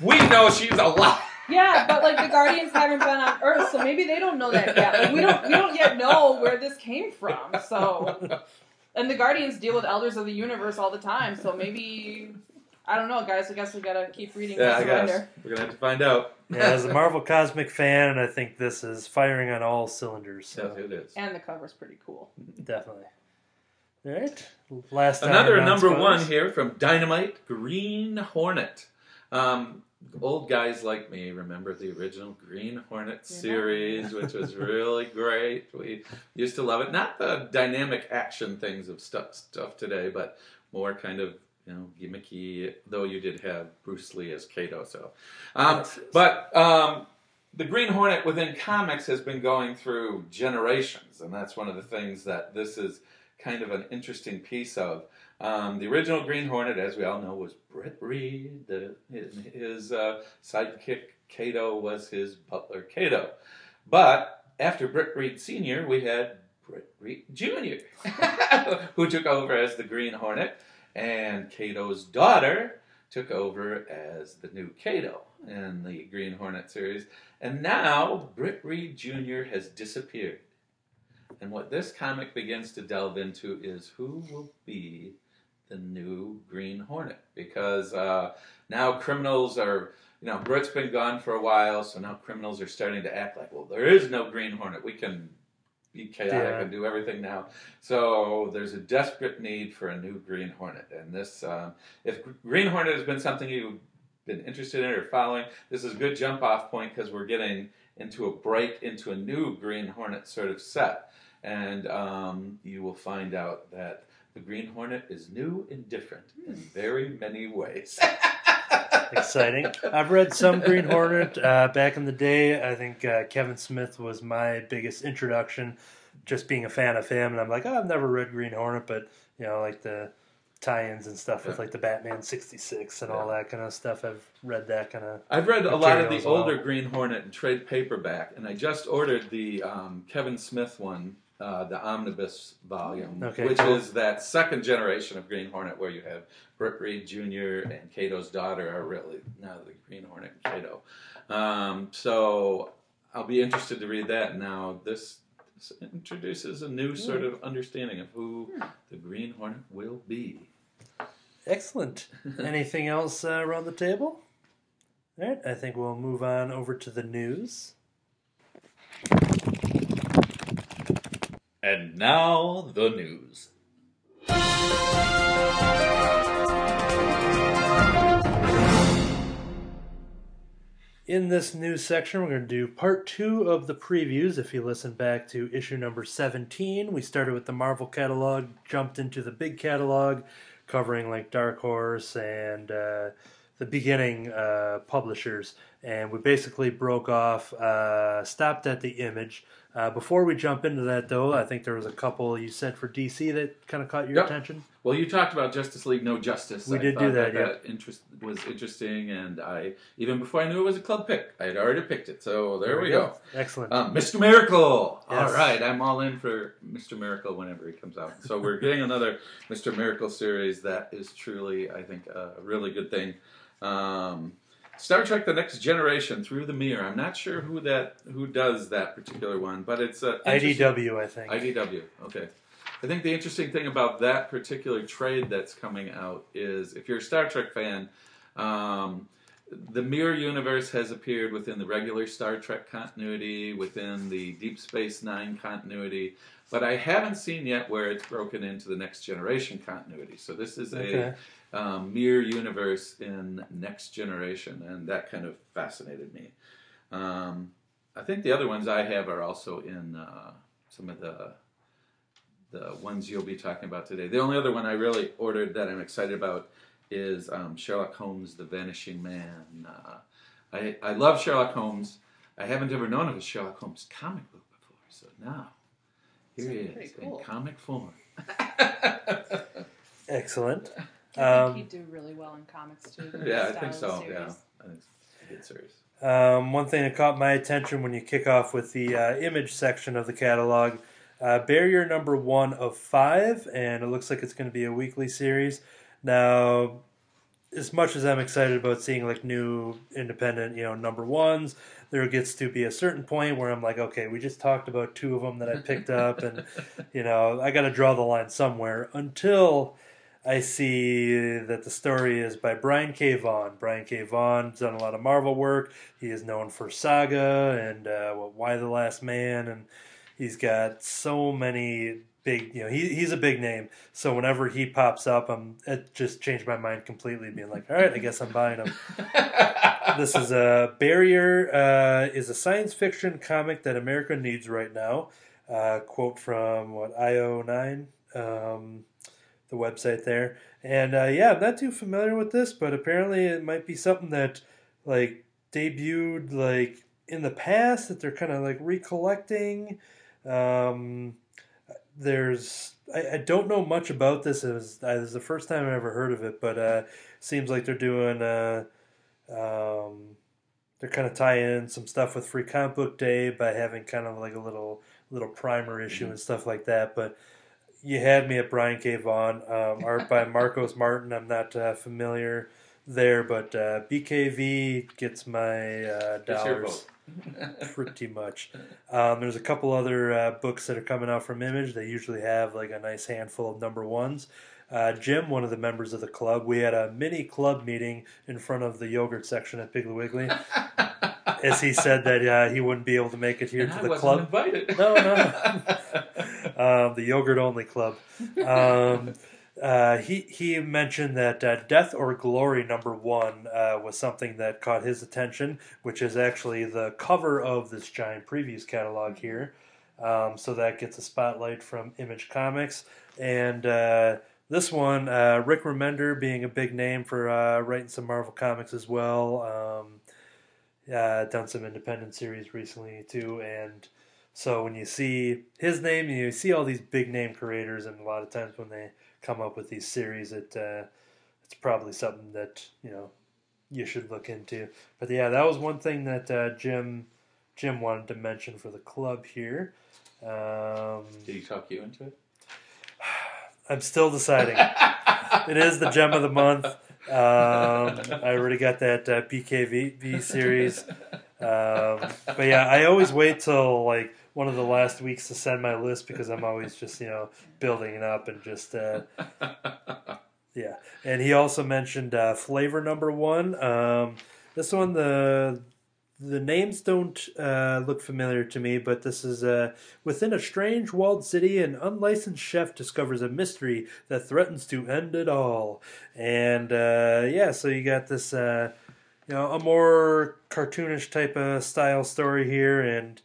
we know she's alive. Yeah, but like the Guardians haven't been on Earth, so maybe they don't know that yet. Like we don't we don't yet know where this came from. So and the Guardians deal with Elders of the Universe all the time, so maybe I don't know, guys. I guess we gotta keep reading Yeah, I guess we're gonna have to find out. yeah, as a Marvel cosmic fan, I think this is firing on all cylinders. So yes, it is. And the cover's pretty cool. definitely. All right, last Another number non-spoilers. one here from Dynamite Green Hornet. Um, old guys like me remember the original Green Hornet series, which was really great. We used to love it. Not the dynamic action things of stuff stuff today, but more kind of you know gimmicky. Though you did have Bruce Lee as Kato, so. Um, but um, the Green Hornet within comics has been going through generations, and that's one of the things that this is kind of an interesting piece of. Um, the original Green Hornet, as we all know, was Britt Reed. The, his uh, sidekick Kato was his butler Kato. But after Britt Reed Sr., we had Britt Reed Jr., who took over as the Green Hornet, and Kato's daughter took over as the new Kato in the Green Hornet series. And now Britt Reed Jr. has disappeared. And what this comic begins to delve into is who will be the new Green Hornet. Because uh, now criminals are, you know, Britt's been gone for a while, so now criminals are starting to act like, well, there is no Green Hornet. We can be chaotic Yeah. and do everything now. So there's a desperate need for a new Green Hornet, and this, um, if Green Hornet has been something you've been interested in or following, this is a good jump off point because we're getting into a break into a new Green Hornet sort of set, and um, you will find out that the Green Hornet is new and different in very many ways. Exciting. I've read some Green Hornet uh, back in the day. I think uh, Kevin Smith was my biggest introduction, just being a fan of him. And I'm like, oh, I've never read Green Hornet, but you know, like the tie-ins and stuff with Yeah. like the Batman '66 and all that kind of stuff. I've read that kind of. I've read a lot of the well. older Green Hornet in trade paperback, and I just ordered the um, Kevin Smith one, uh, the omnibus volume, Okay, which cool. is that second generation of Green Hornet, where you have Britt Reed Jr. and Kato's daughter are really now the Green Hornet and Kato. Um, so I'll be interested to read that. Now this, this introduces a new sort of understanding of who the Green Hornet will be. Excellent. Anything else uh, around the table? All right, I think we'll move on over to the news. And now the news. In this news section, we're going to do part two of the previews. If you listen back to issue number 17, we started with the Marvel catalog, jumped into the big catalog, covering like Dark Horse and uh, the beginning uh, publishers. And we basically broke off, uh, stopped at the image. Uh, before we jump into that, though, I think there was a couple you said for DC that kind of caught your Yep. attention. Well, you talked about Justice League No Justice. We I did do that, yeah. That interest was interesting, and I even before I knew it was a club pick, I had already picked it. So there, we go. Excellent. Um, Mr. Miracle. Yes. All right, I'm all in for Mr. Miracle whenever he comes out. So we're getting another Mr. Miracle series that is truly, I think, a really good thing. Um, Star Trek: The Next Generation through the mirror. I'm not sure who that who does that particular one, but it's uh. IDW, I think. IDW. Okay. I think the interesting thing about that particular trade that's coming out is if you're a Star Trek fan, um, the Mirror Universe has appeared within the regular Star Trek continuity, within the Deep Space Nine continuity, but I haven't seen yet where it's broken into the Next Generation continuity. So this is Okay. a um, Mirror Universe in Next Generation, and that kind of fascinated me. Um, I think the other ones I have are also in uh, some of the the ones you'll be talking about today. The only other one I really ordered that I'm excited about is um, Sherlock Holmes: The Vanishing Man. Uh, I I love Sherlock Holmes. I haven't ever known of a Sherlock Holmes comic book before, so now here he Pretty is cool. in comic form. Excellent. I Um, think he'd do really well in comics too. yeah, I think so. the Yeah. I think it's a good series. Um, one thing that caught my attention when you kick off with the uh, image section of the catalog, uh, barrier number one of five, and it looks like it's going to be a weekly series. Now, as much as I'm excited about seeing like new independent, you know, number ones, there gets to be a certain point where I'm like, okay, we just talked about two of them that I picked up, and you know, I got to draw the line somewhere until I see that the story is by Brian K. Vaughan. Brian K. Vaughan's done a lot of Marvel work. He is known for Saga and uh, Y: The Last Man, and he's got so many big. You know, he, he's a big name. So whenever he pops up, I'm it just changed my mind completely, being like, all right, I guess I'm buying him. this is a Barrier uh, is a science fiction comic that America needs right now. Uh, quote from what IO9, um, the website there, and uh, yeah, I'm not too familiar with this, but apparently it might be something that like debuted like in the past that they're kind of like recollecting. Um, there's I, I don't know much about this. It was, this is the first time I ever heard of it, but uh, seems like they're doing. Uh, um, they're kind of tying in some stuff with Free Comic Book Day by having kind of like a little little primer issue and stuff like that. But you had me at Brian K. Vaughan, um, art by Marcos Martin. I'm not uh, familiar there, but uh, BKV gets my uh, dollars. Pretty much. Um, there's a couple other uh, books that are coming out from Image. They usually have like a nice handful of number ones. Uh, Jim, one of the members of the club, we had a mini club meeting in front of the yogurt section at Piggly Wiggly, as he said that uh, he wouldn't be able to make it here And to I the club. invited. No, no. um, the yogurt only club. Um, uh, he he mentioned that uh, Death or Glory number one uh, was something that caught his attention, which is actually the cover of this giant previews catalog here. Um, so that gets a spotlight from Image Comics, and uh, this one, uh, Rick Remender being a big name for uh, writing some Marvel comics as well. Um, uh, done some independent series recently too, and so when you see his name, you see all these big name creators, and a lot of times when they come up with these series, it uh, it's probably something that you know you should look into. But yeah, that was one thing that uh, Jim Jim wanted to mention for the club here. Um, Did he talk you into it? I'm still deciding. it is the gem of the month. Um, I already got that uh, BKV series. Um, but yeah, I always wait till like one of the last weeks to send my list because I'm always just you know building it up and just uh, yeah. And he also mentioned uh, flavor number one. Um, this one the the names don't uh, look familiar to me, but this is uh, within a strange walled city, an unlicensed chef discovers a mystery that threatens to end it all. And uh, yeah, so you got this, uh, you know, a more cartoonish type of style story here, and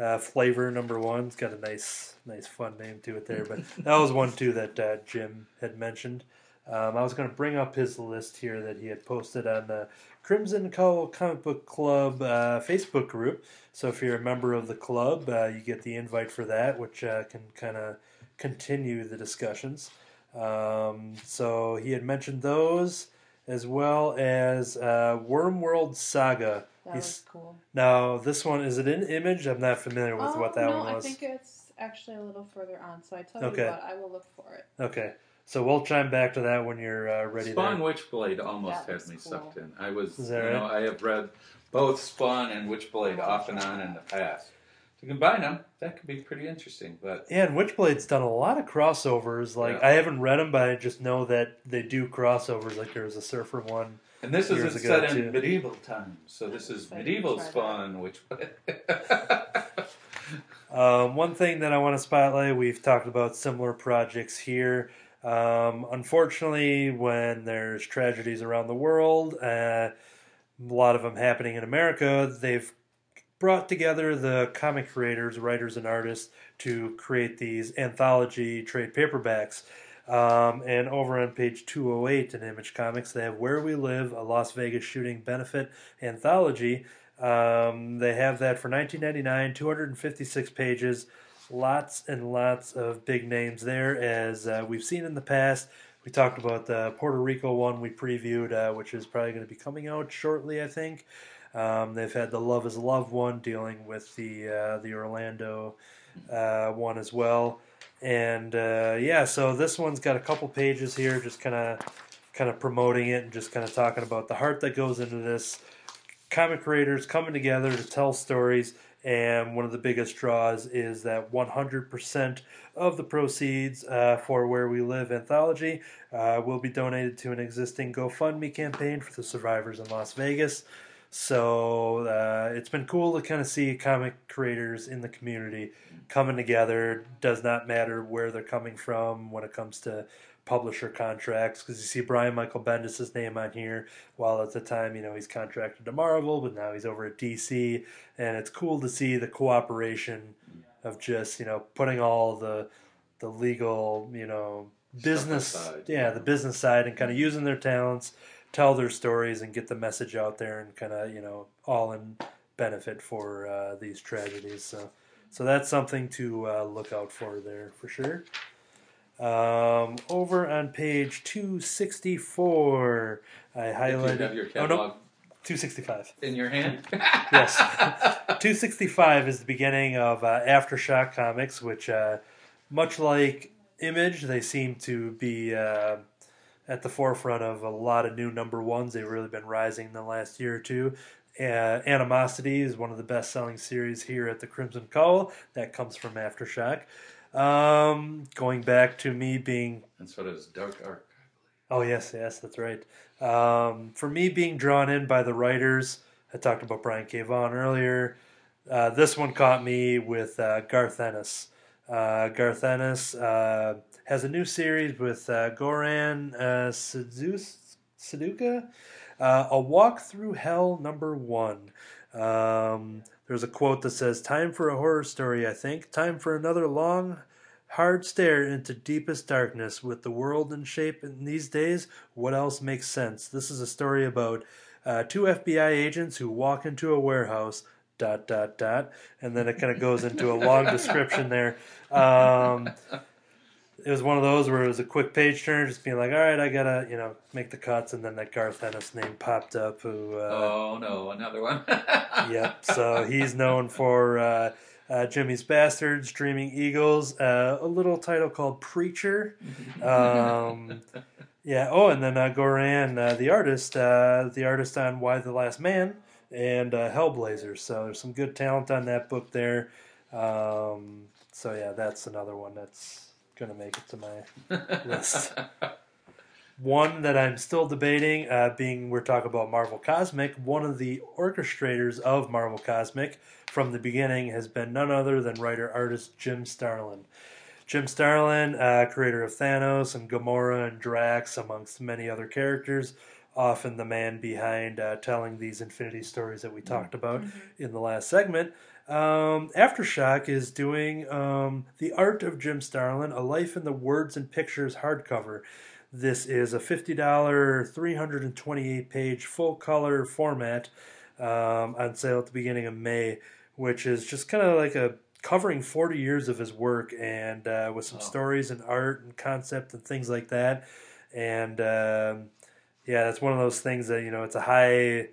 uh, flavor number one. It's got a nice, nice, fun name to it there. But that was one too that uh, Jim had mentioned. Um, I was going to bring up his list here that he had posted on the Crimson Cowl Comic Book Club uh, Facebook group. So if you're a member of the club, uh, you get the invite for that, which uh, can kind of continue the discussions. Um, so he had mentioned those as well as uh, Wormworld Saga. That He's- was cool. Now this one is it in Image? I'm not familiar with Oh, what that no, one I think it's actually a little further on. So I tell Okay. you what, I will look for it. Okay, so we'll chime back to that when you're uh, ready. Spawn there. Witchblade almost That had me cool. sucked in. I was, Is you that know, I have read both Spawn and Witchblade Oh, off and on in the past. To combine them, that could be pretty interesting. But Yeah, and Witchblade's done a lot of crossovers. Like Yeah. I haven't read them, but I just know that they do crossovers. Like there was a surfer one. And this is ago, set in too. medieval times, so this is Excited medieval try that. Spawn Witchblade. Um, one thing that I want to spotlight, we've talked about similar projects here. Um, unfortunately, when there's tragedies around the world, uh, a lot of them happening in America, they've brought together the comic creators, writers, and artists to create these anthology trade paperbacks. Um, and over on page 208 in Image Comics, they have Where We Live, a Las Vegas shooting benefit anthology. Um, they have that for 19.99, 256 pages, lots and lots of big names there. As uh, we've seen in the past, we talked about the Puerto Rico one we previewed, uh, which is probably going to be coming out shortly, I think. Um, they've had the Love Is Love one dealing with the uh, the Orlando uh, one as well, and uh, yeah, so this one's got a couple pages here, just kind of kind of promoting it and just kind of talking about the heart that goes into this. Comic creators coming together to tell stories, and one of the biggest draws is that 100% of the proceeds uh, for Where We Live anthology uh, will be donated to an existing GoFundMe campaign for the survivors in Las Vegas. So uh, it's been cool to kind of see comic creators in the community coming together. Does not matter where they're coming from when it comes to publisher contracts, because you see Brian Michael Bendis' name on here. While at the time, you know, he's contracted to Marvel, but now he's over at DC, and it's cool to see the cooperation of just you know putting all the the legal you know business yeah yeah. the business side and kind of using their talents tell their stories and get the message out there and kind of you know all in benefit for uh, these tragedies. So so that's something to uh, look out for there for sure. Um, over on page 264 i you highlighted have your oh no. 265 in your hand. Yes. 265 is the beginning of uh, Aftershock Comics, which, uh, much like Image, they seem to be uh, at the forefront of a lot of new number ones. They've really been rising in the last year or two. Uh, Animosity is one of the best selling series here at the Crimson Cowl. That comes from Aftershock. Um, going back to me being and so does Dark Arc. Oh yes, yes, that's right. Um, for me, being drawn in by the writers, I talked about Brian K. Vaughan earlier. Uh, this one caught me with uh, Garth Ennis. Uh, Garth Ennis uh, has a new series with uh, Goran uh, Sudžuka, uh, A Walk Through Hell number one. Um, there's a quote that says, Time for a horror story, I think. Time for another long, hard stare into deepest darkness. With the world in shape in these days, what else makes sense? This is a story about uh, two FBI agents who walk into a warehouse. Dot dot dot, and then it kind of goes into a long description there. Um, it was one of those where it was a quick page turn, just being like, "All right, I gotta, you know, make the cuts," and then that Garth Ennis name popped up. Who, uh, oh no, another one. yep. So he's known for uh, uh, Jimmy's Bastards, Dreaming Eagles, uh, a little title called Preacher. Um, yeah. Oh, and then uh, Goran, uh, the artist, uh, the artist on Y: The Last Man and uh, Hellblazer. So there's some good talent on that book there. Um, so yeah, that's another one that's gonna make it to my list. One that I'm still debating, uh, being we're talking about Marvel Cosmic, one of the orchestrators of Marvel Cosmic from the beginning has been none other than writer artist Jim Starlin. Jim Starlin, uh, creator of Thanos and Gamora and Drax, amongst many other characters, often the man behind uh, telling these Infinity stories that we talked about in the last segment. Um, Aftershock is doing um, The Art of Jim Starlin, A Life in the Words and Pictures hardcover. This is a $50, 328 page full color format um, on sale at the beginning of May, which is just kind of like a covering 40 years of his work and uh, with some Wow. stories and art and concept and things like that. And um, yeah, that's one of those things that, you know, it's a high.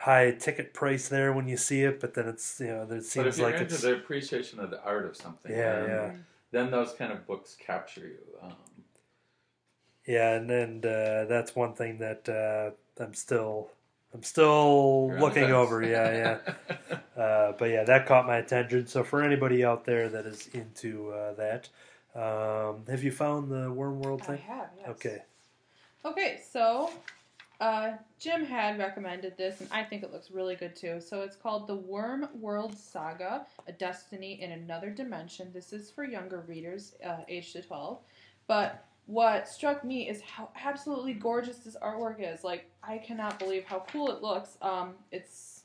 High ticket price there when you see it, but then it's you know there but if seems you're like into it's the appreciation of the art of something, Yeah, then, yeah. then those kind of books capture you. Um, Yeah, and and uh, that's one thing that uh, I'm still I'm still You're looking over. Yeah, yeah. uh, but yeah, that caught my attention. So for anybody out there that is into uh, that, um, have you found the Worm World I thing? have, yes. Okay. Okay, so uh, Jim had recommended this, and I think it looks really good too. So it's called The Worm World Saga A Destiny in Another Dimension. This is for younger readers, uh, age to 12. But what struck me is how absolutely gorgeous this artwork is. Like, I cannot believe how cool it looks. Um, it's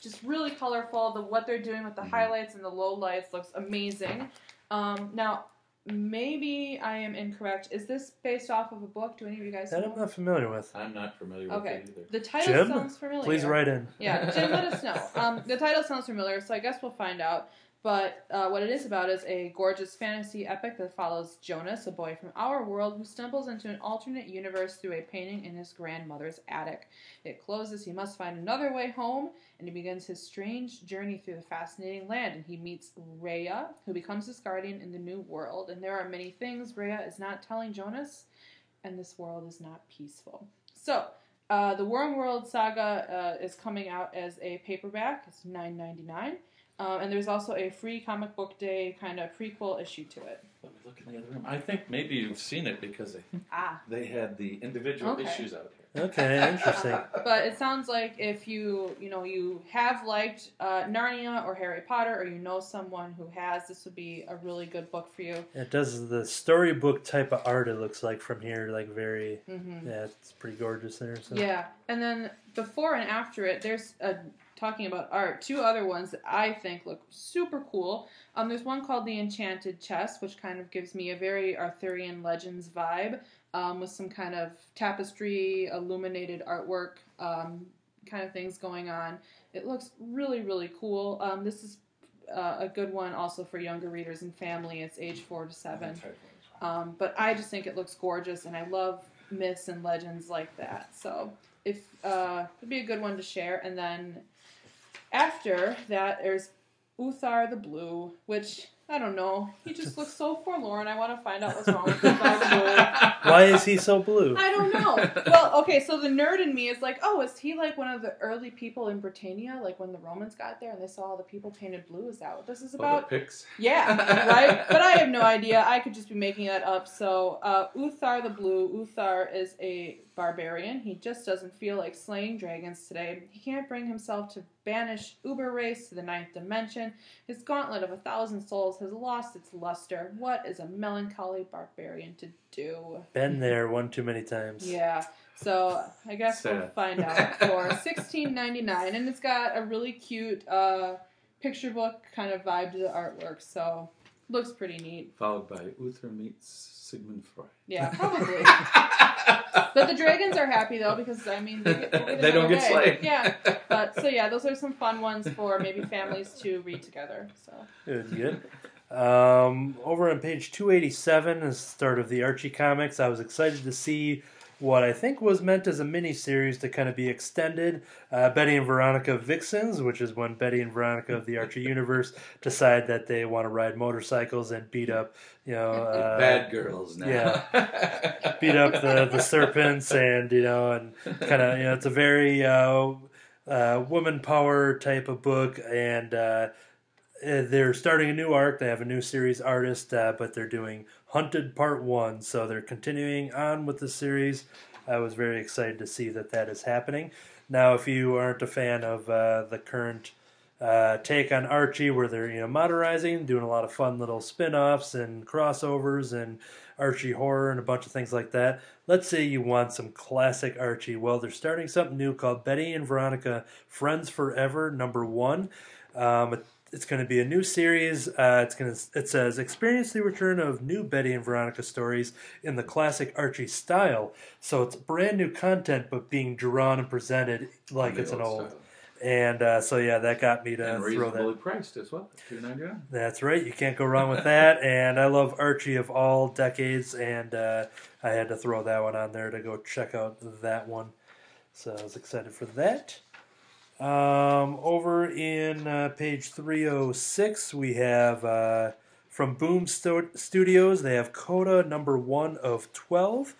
just really colorful. The What they're doing with the Mhm. highlights and the low lights looks amazing. Um, now, maybe I am incorrect. Is this based off of a book? Do any of you guys That know? I'm not familiar with. I'm not familiar Okay. with it either. The title Jim, sounds familiar. Please write in. Yeah, Jim, let us know. Um, the title sounds familiar, so I guess we'll find out. But uh, what it is about is a gorgeous fantasy epic that follows Jonas, a boy from our world who stumbles into an alternate universe through a painting in his grandmother's attic. It closes, he must find another way home, and he begins his strange journey through the fascinating land. And he meets Rhea, who becomes his guardian in the new world. And there are many things Rhea is not telling Jonas, and this world is not peaceful. So, uh, the Worm World Saga uh, is coming out as a paperback. It's nine ninety nine, um, and there's also a free comic book day kind of prequel issue to it. Let me look in the other room. I think maybe you've seen it because I think Ah, they had the individual Okay. issues out here. Okay, interesting. but it sounds like if you you know you have liked uh, Narnia or Harry Potter, or you know someone who has, this would be a really good book for you. It does the storybook type of art. It looks like from here, like very. hmm Yeah, it's pretty gorgeous there. So. Yeah, and then before and after it, there's a talking about art. Two other ones that I think look super cool. Um, there's one called the Enchanted Chest, which kind of gives me a very Arthurian Legends vibe, um, with some kind of tapestry, illuminated artwork, um, kind of things going on. It looks really, really cool. Um, this is uh, a good one also for younger readers and family. It's age four to seven. Um, but I just think it looks gorgeous, and I love myths and legends like that. So if uh, it'd be a good one to share. And then after that, there's Uthar the Blue, which I don't know. He just looks so forlorn. I want to find out what's wrong with Uthar the Blue. Why is he so blue? I don't know. Well, okay, so the nerd in me is like, oh, is he like one of the early people in Britannia, like when the Romans got there and they saw all the people painted blue? Is that what this is Oh, about? the Picts. Yeah, right? But I have no idea. I could just be making that up. So, uh, Uthar the Blue. Uthar is a barbarian. He just doesn't feel like slaying dragons today. He can't bring himself to banish Uber Race to the ninth dimension. His gauntlet of a thousand souls has lost its luster. What is a melancholy barbarian to do? Been there one too many times. Yeah. So I guess we'll find out for sixteen ninety nine, and it's got a really cute uh, picture book kind of vibe to the artwork. So looks pretty neat. Followed by Uther meets Sigmund Freud. Yeah, probably. but the dragons are happy though because I mean they, get, they, They don't get day. slayed. Yeah. But so yeah, those are some fun ones for maybe families to read together. So Good, good. Um, over on page 287 is the start of the Archie comics. I was excited to see what I think was meant as a mini series to kind of be extended. Uh, Betty and Veronica Vixens, which is when Betty and Veronica of the Archie universe decide that they want to ride motorcycles and beat up, you know, uh, Bad girls now. yeah. beat up the, the serpents and you know and kind of you know it's a very uh, uh, woman power type of book and uh, uh, they're starting a new arc they have a new series artist uh, but they're doing hunted part one so they're continuing on with the series i was very excited to see that that is happening now if you aren't a fan of uh, the current uh, take on Archie, where they're you know modernizing, doing a lot of fun little spin-offs and crossovers and Archie horror and a bunch of things like that. Let's say you want some classic Archie. Well, they're starting something new called Betty and Veronica Friends Forever Number One. Um, it's going to be a new series. Uh, it's going to it says experience the return of new Betty and Veronica stories in the classic Archie style. So it's brand new content, but being drawn and presented like The it's an old old. style. And uh, so yeah, that got me to and throw reasonably that. priced as well. Two ninety nine. That's right. You can't go wrong with that. and I love Archie of all decades, and uh, I had to throw that one on there to go check out that one. So I was excited for that. Um, over in uh, page 306, we have uh, from Boom Sto- Studios, they have Coda number one of 12.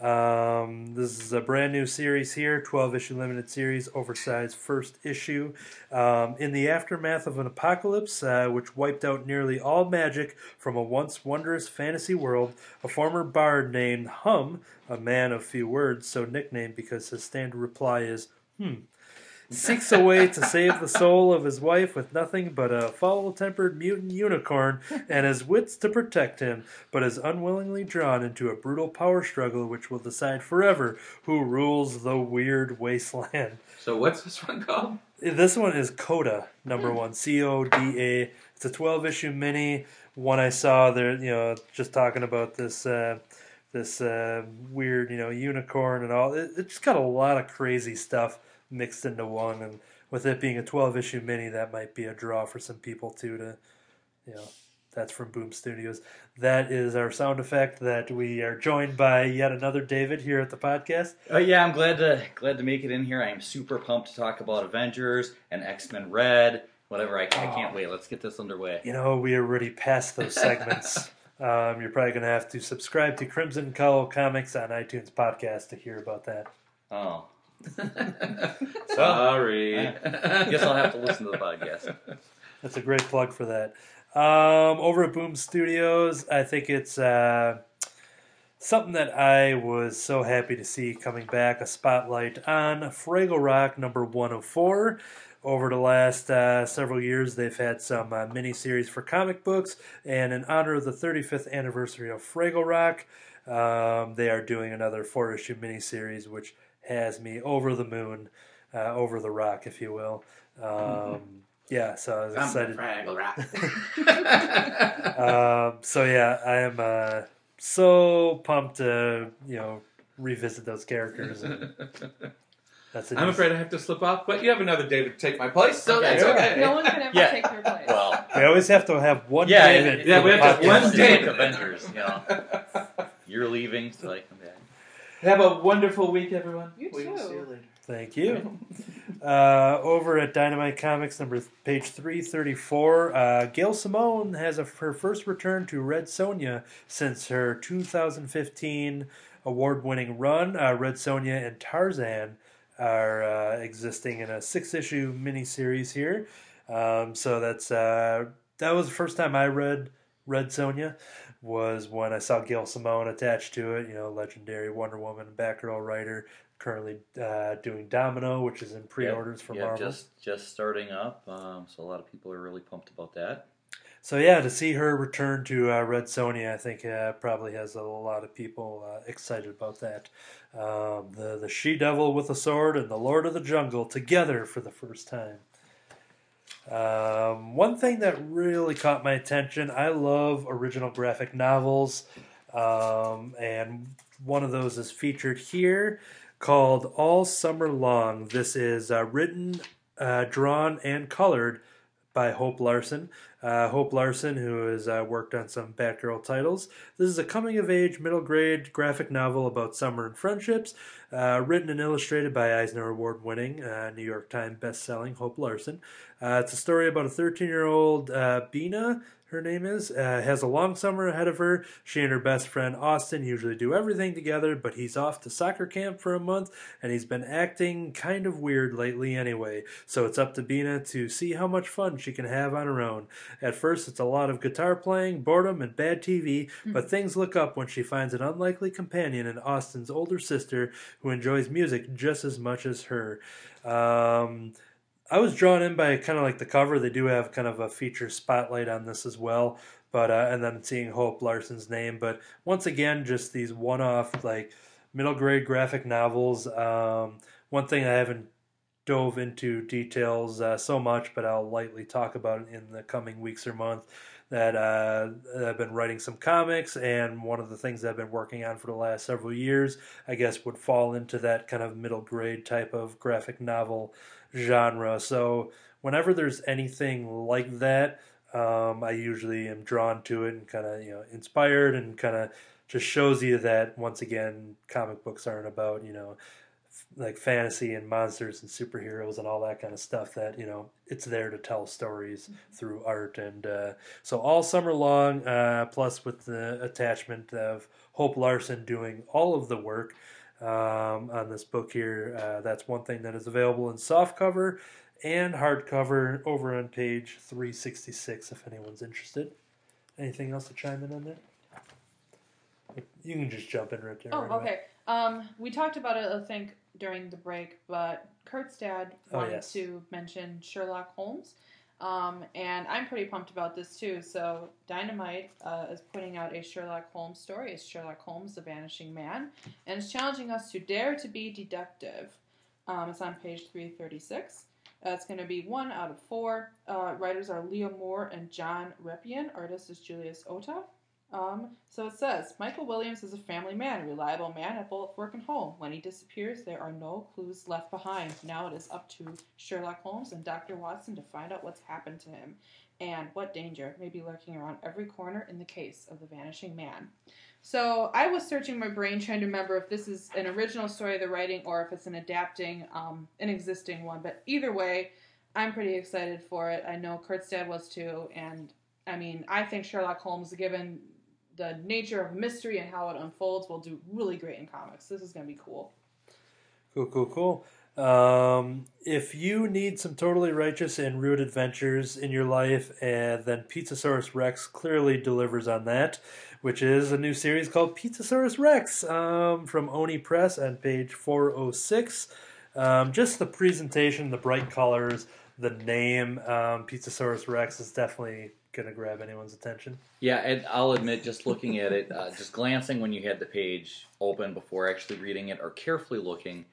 Um, this is a brand new series here, 12 issue limited series, oversized first issue. Um, in the aftermath of an apocalypse, uh, which wiped out nearly all magic from a once wondrous fantasy world, a former bard named Hum, a man of few words, so nicknamed because his standard reply is, hmm, seeks a way to save the soul of his wife with nothing but a foul tempered mutant unicorn and his wits to protect him, but is unwillingly drawn into a brutal power struggle which will decide forever who rules the weird wasteland. So what's this one called? This one is Coda, number one, C O D A. It's a 12 issue mini. One I saw there, you know, just talking about this. Uh, this uh, weird, you know, unicorn and all. It, it just got a lot of crazy stuff mixed into one, and with it being a 12 issue mini, that might be a draw for some people too. To, you know, that's from Boom Studios. That is our sound effect. That we are joined by yet another David here at the podcast. Oh yeah, I'm glad to glad to make it in here. I am super pumped to talk about Avengers and X Men Red. Whatever, I, I can't wait. Let's get this underway. You know, we already passed those segments. um, you're probably going to have to subscribe to Crimson Cowl Comics on iTunes podcast to hear about that. Oh, Sorry. I guess I'll have to listen to the podcast. That's a great plug for that. Um, over at Boom Studios, I think it's uh, something that I was so happy to see coming back a spotlight on Fraggle Rock number 104. Over the last uh, several years, they've had some uh, mini series for comic books, and in honor of the 35th anniversary of Fraggle Rock, um, they are doing another four issue mini series, which has me over the moon, uh, over the rock, if you will. Um, yeah, so I was I'm excited. Fraggle Rock. Um, so yeah, I am uh, so pumped to you know revisit those characters. And that's a I'm new- afraid I have to slip off, but you have another David to take my place, so Okay. that's Yeah. okay. no one can ever Yeah. take your place. Well, We always have to have one yeah, David. it- Yeah, we have to- podcast. one it's David. Avengers. You know, you're leaving, so I come back. Have a wonderful week, everyone. You we will too. see you later. Thank you. Uh, over at Dynamite Comics, number page three thirty four, uh, Gail Simone has a, her first return to Red Sonja since her 2015 award winning run. Uh, Red Sonja and Tarzan are uh, existing in a six issue miniseries here. Um, so that's uh, that was the first time I read Red Sonja was when I saw Gail Simone attached to it. You know, legendary Wonder Woman Batgirl writer, currently uh, doing Domino, which is in pre-orders for yeah, Marvel. just just starting up. Um, so a lot of people are really pumped about that. So yeah, to see her return to uh, Red Sonja, I think uh, probably has a lot of people uh, excited about that. Um, the the She Devil with a sword and the Lord of the Jungle together for the first time. Um, one thing that really caught my attention, I love original graphic novels, um, and one of those is featured here called All Summer Long. This is uh, written, uh, drawn, and colored by Hope Larson. Uh, Hope Larson, who has uh, worked on some Batgirl titles. This is a coming of age, middle grade graphic novel about summer and friendships, uh, written and illustrated by Eisner Award winning, uh, New York Times best selling Hope Larson. Uh, it's a story about a 13 year old uh, Bina her name is, uh, has a long summer ahead of her. She and her best friend Austin usually do everything together, but he's off to soccer camp for a month and he's been acting kind of weird lately anyway. So it's up to Bina to see how much fun she can have on her own. At first, it's a lot of guitar playing, boredom, and bad TV, but things look up when she finds an unlikely companion in Austin's older sister who enjoys music just as much as her. Um, I was drawn in by kind of like the cover. They do have kind of a feature spotlight on this as well, but uh, and then seeing Hope Larson's name. But once again, just these one-off like middle grade graphic novels. Um, one thing I haven't dove into details uh, so much, but I'll lightly talk about in the coming weeks or month. That uh, I've been writing some comics, and one of the things I've been working on for the last several years, I guess, would fall into that kind of middle grade type of graphic novel genre. So whenever there's anything like that, um, I usually am drawn to it and kind of you know inspired and kind of just shows you that once again comic books aren't about you know f- like fantasy and monsters and superheroes and all that kind of stuff that you know it's there to tell stories through art and uh, so all summer long uh, plus with the attachment of hope larson doing all of the work um, on this book here. Uh, that's one thing that is available in softcover and hardcover over on page 366 if anyone's interested. Anything else to chime in on there? You can just jump in right there. Oh, right okay. Um, we talked about it, I think, during the break, but Kurt's dad Oh, wanted yes. to mention Sherlock Holmes. Um, and I'm pretty pumped about this too. So, Dynamite uh, is putting out a Sherlock Holmes story. It's Sherlock Holmes, the Vanishing Man, and it's challenging us to dare to be deductive. Um, it's on page 336. Uh, it's going to be one out of four. Uh, writers are Leo Moore and John Reppion. Artist is Julius Ohta. Um, so it says Michael Williams is a family man, a reliable man at both work and home. When he disappears, there are no clues left behind. Now it is up to Sherlock Holmes and Dr. Watson to find out what's happened to him and what danger may be lurking around every corner in the case of the vanishing man. So I was searching my brain trying to remember if this is an original story they're writing or if it's an adapting um, an existing one. But either way, I'm pretty excited for it. I know Kurt's dad was too, and I mean, I think Sherlock Holmes, given the nature of mystery and how it unfolds, will do really great in comics. This is going to be cool. Cool, cool, cool. Um, if you need some totally righteous and rude adventures in your life, uh, then Pizzasaurus Rex clearly delivers on that, which is a new series called Pizzasaurus Rex um, from Oni Press on page 406. Um, just the presentation, the bright colors, the name, um, Pizzasaurus Rex is definitely going to grab anyone's attention. Yeah, and I'll admit, just looking at it, uh, just glancing when you had the page open before actually reading it or carefully looking,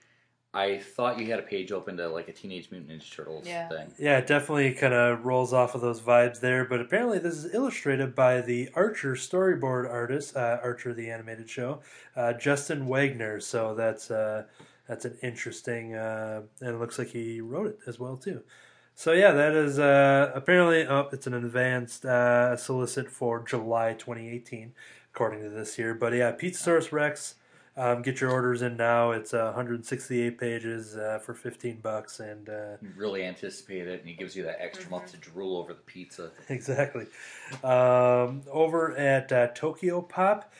I thought you had a page open to like a Teenage Mutant Ninja Turtles Yeah. thing. Yeah, it definitely kind of rolls off of those vibes there. But apparently, this is illustrated by the Archer storyboard artist, uh, Archer the animated show, uh, Justin Wagner. So that's uh, that's an interesting, uh, and it looks like he wrote it as well too. So yeah, that is uh, apparently oh, it's an advanced uh, solicit for July 2018, according to this here. But yeah, Pizzasaurus Rex. Um, get your orders in now. It's uh, 168 pages uh, for 15 bucks, and uh, You really anticipate it, and he gives you that extra month to drool over the pizza. exactly. Um, over at uh, Tokyo Pop,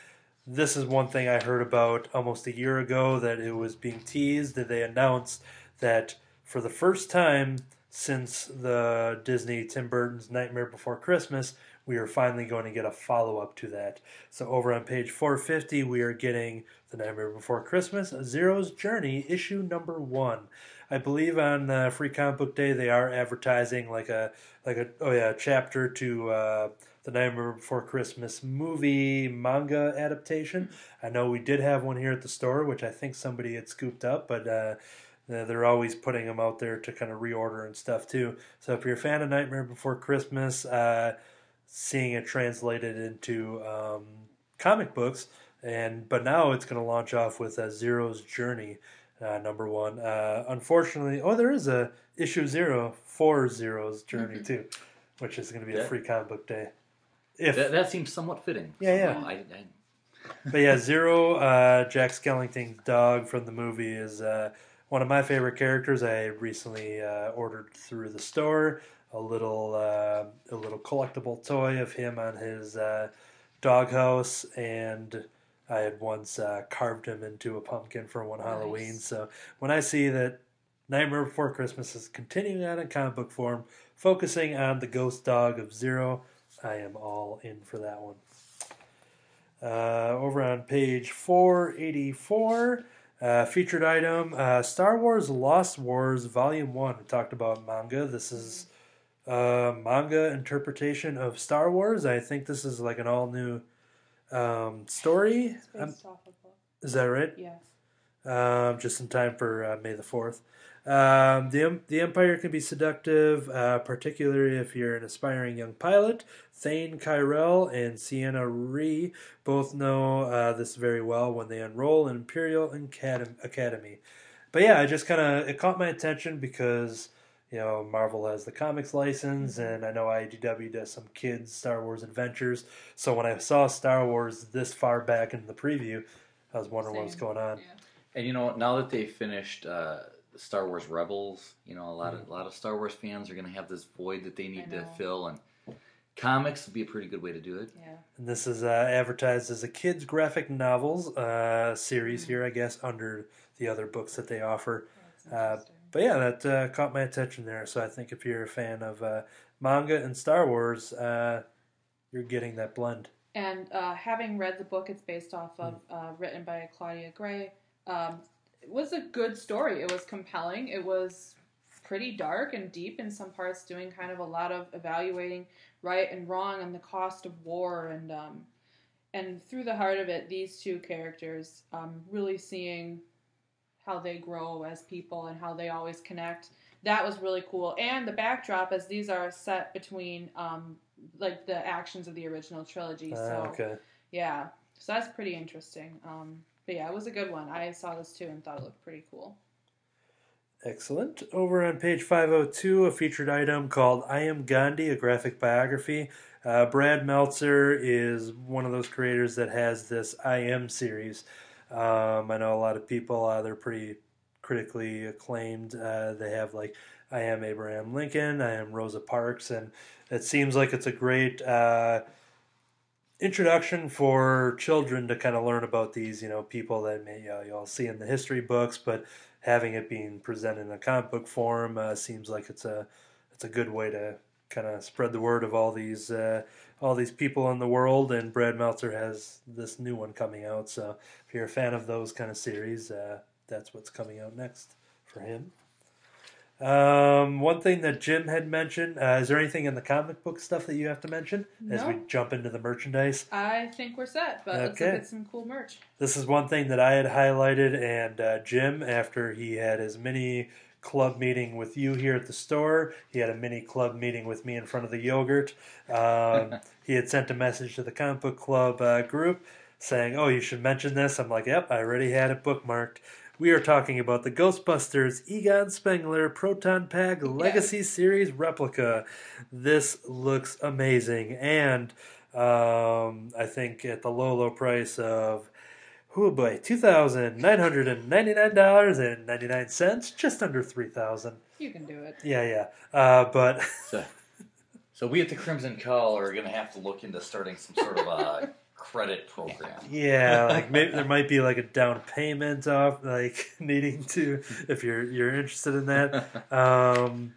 this is one thing I heard about almost a year ago that it was being teased. That they announced that for the first time, since the Disney Tim Burton's Nightmare Before Christmas, we are finally going to get a follow up to that. So over on page 450, we are getting The Nightmare Before Christmas, Zero's Journey, issue number one. I believe on uh, Free Comic Book Day they are advertising like a like a oh yeah chapter to uh, the Nightmare Before Christmas movie manga adaptation. I know we did have one here at the store, which I think somebody had scooped up, but. Uh, they're always putting them out there to kind of reorder and stuff too. So if you're a fan of Nightmare Before Christmas, uh, seeing it translated into um, comic books, and but now it's going to launch off with a Zero's Journey, uh, number one. Uh, unfortunately, oh, there is a issue zero for Zero's Journey Mm-hmm. too, which is going to be a free comic book day. If That, that seems somewhat fitting. Yeah, yeah. somehow. I, I, But yeah, Zero, uh, Jack Skellington's dog from the movie is uh, one of my favorite characters. I recently uh, ordered through the store a little uh, a little collectible toy of him on his uh, doghouse, and I had once uh, carved him into a pumpkin for one Halloween. So when I see that Nightmare Before Christmas is continuing on in comic book form, focusing on the ghost dog of Zero, I am all in for that one. Uh, over on page 484, uh, featured item uh, Star Wars Lost Stars Volume 1. We talked about manga. This is uh, manga interpretation of Star Wars. I think this is like an all new um, story. Um, is that right? Yes. um, just in time for uh, May the Fourth. Um, the the Empire can be seductive, uh, particularly if you're an aspiring young pilot. Thane Kyrell and Ciena Ree both know uh, this very well when they enroll in Imperial Academy. But yeah, I just kind of it caught my attention because you know Marvel has the comics license, and I know IDW does some kids Star Wars adventures. So when I saw Star Wars this far back in the preview, I was wondering what was going on. Yeah. and you know, now that they finished uh, Star Wars Rebels, you know, a lot Mm. of a lot of Star Wars fans are going to have this void that they need to fill, and comics would be a pretty good way to do it. Yeah. And this is uh, advertised as a kids' graphic novels uh, series here, I guess, under the other books that they offer. Uh. But yeah, that uh, caught my attention there. So I think if you're a fan of uh, manga and Star Wars, uh, you're getting that blend. And uh, having read the book it's based off of, uh, written by Claudia Gray, um, it was a good story. It was compelling. It was pretty dark and deep in some parts, doing kind of a lot of evaluating right and wrong and the cost of war and um, and through the heart of it, these two characters um, really seeing how they grow as people and how they always connect. That was really cool. And the backdrop, as these are set between um, like the actions of the original trilogy. Uh, so okay. yeah, so that's pretty interesting. Um, but yeah, it was a good one. I saw this too and thought it looked pretty cool. Excellent. Over on page 502, a featured item called I Am Gandhi, a graphic biography. Uh, Brad Meltzer is one of those creators that has this I Am series. Um, I know a lot of people, uh, they're pretty critically acclaimed. Uh, they have like I Am Abraham Lincoln, I Am Rosa Parks, and it seems like it's a great. Introduction for children to kind of learn about these, you know, people that may uh, you'll see in the history books, but having it being presented in a comic book form uh, seems like it's a it's a good way to kind of spread the word of all these uh, all these people in the world. And Brad Meltzer has this new one coming out, so if you're a fan of those kind of series, uh, that's what's coming out next for him. Um, one thing that Jim had mentioned, uh, is there anything in the comic book stuff that you have to mention as we jump into the merchandise? I think we're set, but let's Okay. look at some cool merch. This is one thing that I had highlighted, and uh, Jim, after he had his mini club meeting with you here at the store, he had a mini club meeting with me in front of the yogurt. Um, he had sent a message to the comic book club uh, group saying, "Oh, you should mention this." I'm like, "Yep, I already had it bookmarked." We are talking about the Ghostbusters Egon Spengler Proton Pack Legacy Series replica. This looks amazing, and um, I think at the low, low price of oh boy, two thousand nine hundred and ninety nine dollars and ninety nine cents, just under three thousand. You can do it. Yeah, yeah. Uh, but So, so we at the Crimson Cowl are going to have to look into starting some sort of a credit program. yeah, like maybe there might be like a down payment off, like needing to if you're you're interested in that. Um,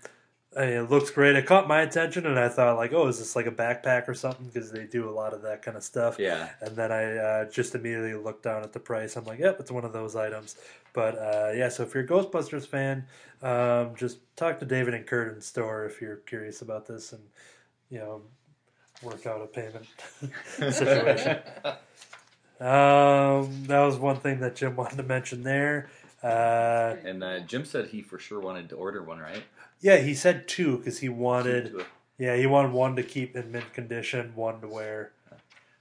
I mean, it looks great. It caught my attention, and I thought like, oh, is this like a backpack or something? Because they do a lot of that kind of stuff. Yeah. And then I uh, just immediately looked down at the price. I'm like, yep, it's one of those items. But uh, yeah, so if you're a Ghostbusters fan, um, just talk to David and Kurt in store if you're curious about this, and you know, work out a payment situation. Um, that was one thing that Jim wanted to mention there. Uh, And uh, Jim said he for sure wanted to order one, right? yeah, he said two because he wanted. Yeah, he wanted one to keep in mint condition, one to wear.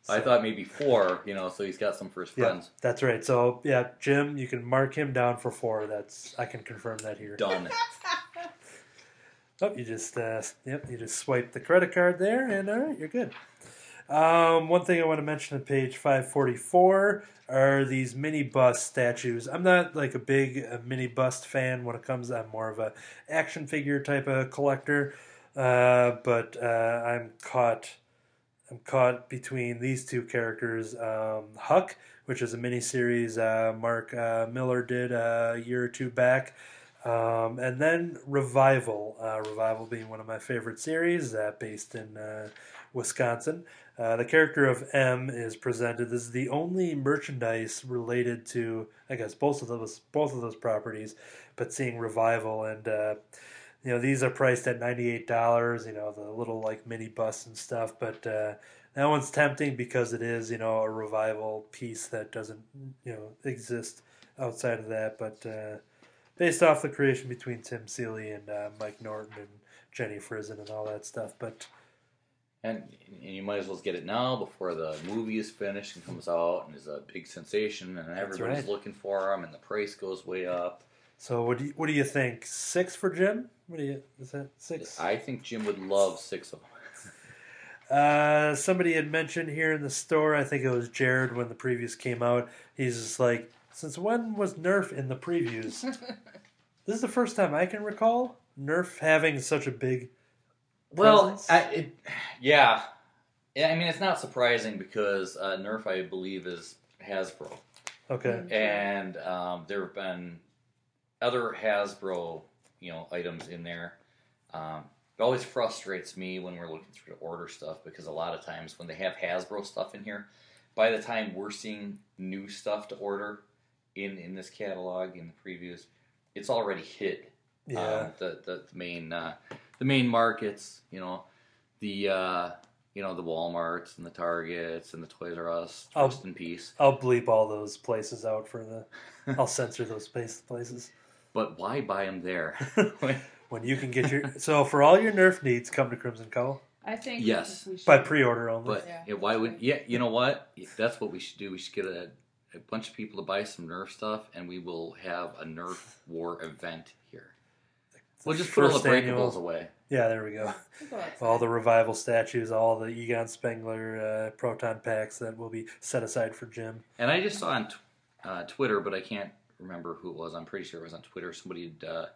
I thought maybe four, you know, so he's got some for his Yeah, friends. that's right. So yeah, Jim, you can mark him down for four. That's I can confirm that here. Done. Oh, you just uh, yep, you just swipe the credit card there, and all right, you're good. Um, one thing I want to mention on page 544 are these mini bust statues. I'm not like a big uh, mini bust fan when it comes. I'm more of a action figure type of collector, uh, but uh, I'm caught. I'm caught between these two characters. Um, Huck, which is a mini series uh, Mark uh, Millar did uh, a year or two back. Um, and then Revival, uh, Revival being one of my favorite series, uh, based in uh, Wisconsin. Uh, the character of Em is presented. This is the only merchandise related to, I guess, both of those both of those properties. But seeing Revival and uh, you know these are priced at ninety eight dollars. You know the little like mini bus and stuff. But uh, that one's tempting because it is you know a Revival piece that doesn't you know exist outside of that. But based off the creation between Tim Seeley and uh, Mike Norton and Jenny Frison and all that stuff. But And, and you might as well get it now before the movie is finished and comes out and is a big sensation and everybody's right. looking for them and the price goes way up. so what do you, what do you think? Six for Jim? What do you is that six? I think Jim would love six of them. Uh, somebody had mentioned here in the store. I think it was Jared when the previews came out. He's just like, since when was Nerf in the previews? this is the first time I can recall Nerf having such a big. Well, presence. I, it, yeah. Yeah, I mean, it's not surprising because uh, Nerf, I believe, is Hasbro. Okay. and um, there have been other Hasbro, you know, items in there. Um, it always frustrates me when we're looking through to order stuff because a lot of times when they have Hasbro stuff in here, by the time we're seeing new stuff to order in in this catalog in the previews, it's already hit Yeah. um, the, the the main uh, the main markets. You know, the uh, you know the WalMarts and the Targets and the Toys R Us. Trust in Peace. I'll bleep all those places out for the. I'll censor those place, places. But why buy them there? When you can get your so for all your Nerf needs, come to Crimson Cowl I think Yes. we should. by pre-order only. but Yeah. yeah, why would yeah? You know what? That's what we should do. We should get a, a bunch of people to buy some Nerf stuff, and we will have a Nerf war event here. We'll just put all the First breakables annual- away. Yeah, there we go. We'll go outside. All the revival statues, all the Egon Spengler uh, proton packs that will be set aside for Jim. And I just saw on t- uh, Twitter, but I can't remember who it was. I'm pretty sure it was on Twitter. Somebody had uh,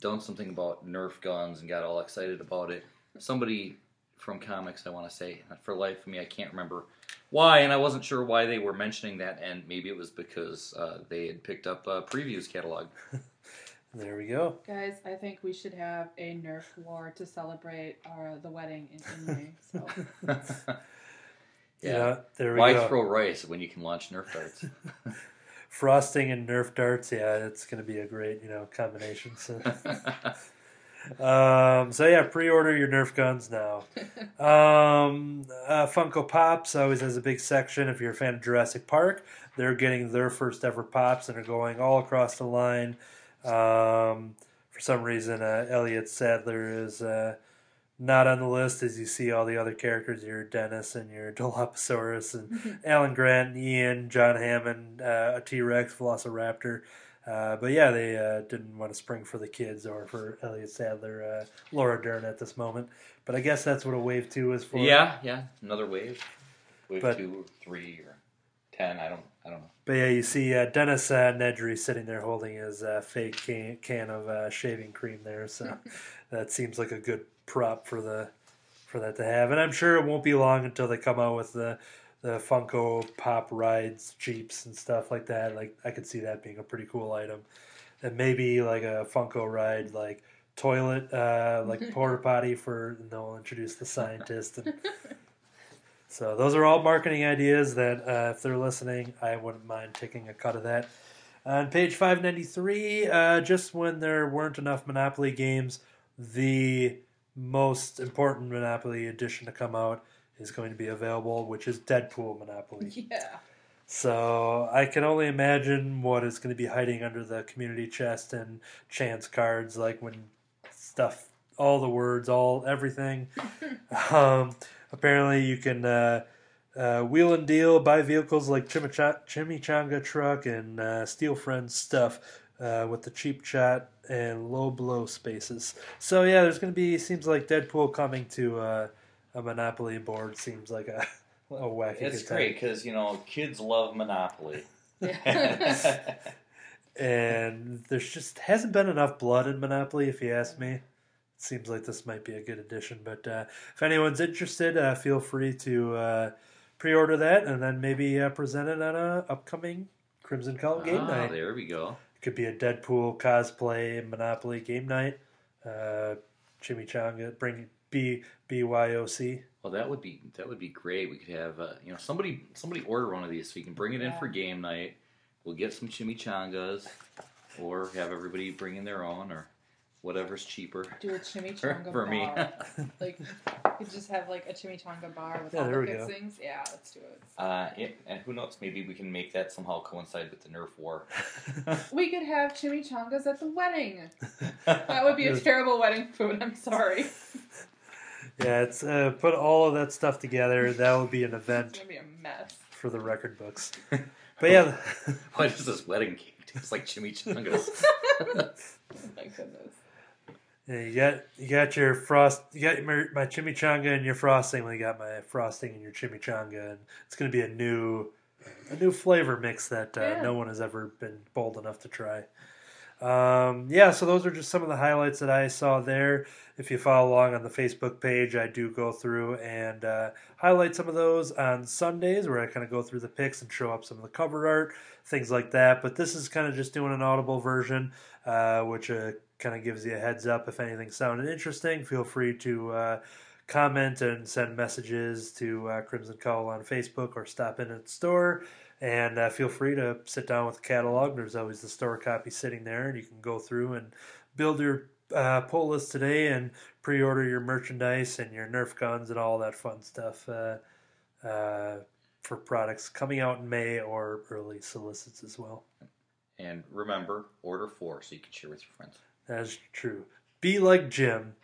done something about Nerf guns and got all excited about it. Somebody from comics, I want to say. For life of me, I can't remember why, and I wasn't sure why they were mentioning that. And maybe it was because uh, they had picked up a previews catalog. There we go. Guys, I think we should have a Nerf war to celebrate our the wedding in, in May. So yeah. there we Why go. throw rice when you can launch Nerf darts? Frosting and Nerf darts. Yeah, it's going to be a great you know combination. So. Um, so yeah, pre-order your Nerf guns now. Um, uh, Funko Pops always has a big section. If you're a fan of Jurassic Park, they're getting their first ever pops and are going all across the line. Um, for some reason, uh, Elliot Sattler is uh, not on the list as you see all the other characters. Your Dennis and your Dilophosaurus and Alan Grant, and Ian, John Hammond, uh, a T Rex, Velociraptor. Uh, but yeah, they uh, didn't want to spring for the kids or for Elliot Sattler, uh, Laura Dern at this moment. But I guess that's what a wave two is for. yeah, yeah. Another wave. Wave But- two or three or ten. I don't. I don't know. But yeah, you see uh, Dennis uh, Nedry sitting there holding his uh, fake can, can of uh, shaving cream there. So that seems like a good prop for the for that to have. And I'm sure it won't be long until they come out with the the Funko Pop rides, Jeeps, and stuff like that. Like I could see that being a pretty cool item. And maybe like a Funko ride, like toilet, uh, like porta potty for, and they'll introduce the scientist. And, so those are all marketing ideas that, uh, if they're listening, I wouldn't mind taking a cut of that. On page 593, uh, just when there weren't enough Monopoly games, the most important Monopoly edition to come out is going to be available, which is Deadpool Monopoly. Yeah. So I can only imagine what is going to be hiding under the community chest and chance cards, like when stuff, all the words, all everything. um, apparently, you can uh, uh, wheel and deal, buy vehicles like Chimicha- Chimichanga Truck and uh, Steel Friends stuff uh, with the cheap chat and low blow spaces. So yeah, there's going to be seems like Deadpool coming to uh, a Monopoly board. Seems like a, a wacky. It's good great because you know kids love Monopoly. And there's just hasn't been enough blood in Monopoly, if you ask me. It seems like this might be a good addition, but uh, if anyone's interested, uh, feel free to uh, pre-order that and then maybe uh, present it on a upcoming Crimson Cowl game Ah, night. there we go. It could be a Deadpool cosplay Monopoly game night. Uh, Chimichanga, bring B BYOC. Well, that would be that would be great. We could have uh, you know somebody somebody order one of these so you can bring it in for game night. We'll get some chimichangas, or have everybody bring in their own, or whatever's cheaper Do a chimichanga for me. bar. like, you could just have like a chimichanga bar with Yeah, all the we go. fixings. Yeah, let's do it. uh, yeah, and who knows? Maybe we can make that somehow coincide with the Nerf war. We could have chimichangas at the wedding. That would be a terrible wedding food. I'm sorry. Yeah, it's uh, put all of that stuff together. That would be an It's event gonna be a mess. for the record books. But yeah, Why does this wedding cake taste like chimichangas? Oh my goodness. Yeah, you got you got your frost. You got my, my chimichanga and your frosting. We got my frosting and your chimichanga, and it's going to be a new a new flavor mix that uh, Yeah. no one has ever been bold enough to try. Um, yeah, so those are just some of the highlights that I saw there. If you follow along on the Facebook page, I do go through and uh, highlight some of those on Sundays, where I kind of go through the pics and show up some of the cover art, things like that. But this is kind of just doing an audible version, uh, which uh, kind of gives you a heads up if anything sounded interesting. Feel free to uh, comment and send messages to uh, Crimson Cowl on Facebook or stop in at the store. And uh, feel free to sit down with the catalog. There's always the store copy sitting there, and you can go through and build your uh, pull list today and pre-order your merchandise and your Nerf guns and all that fun stuff uh, uh, for products coming out in May or early solicits as well. and remember, order four so you can share with your friends. That is true. Be like Jim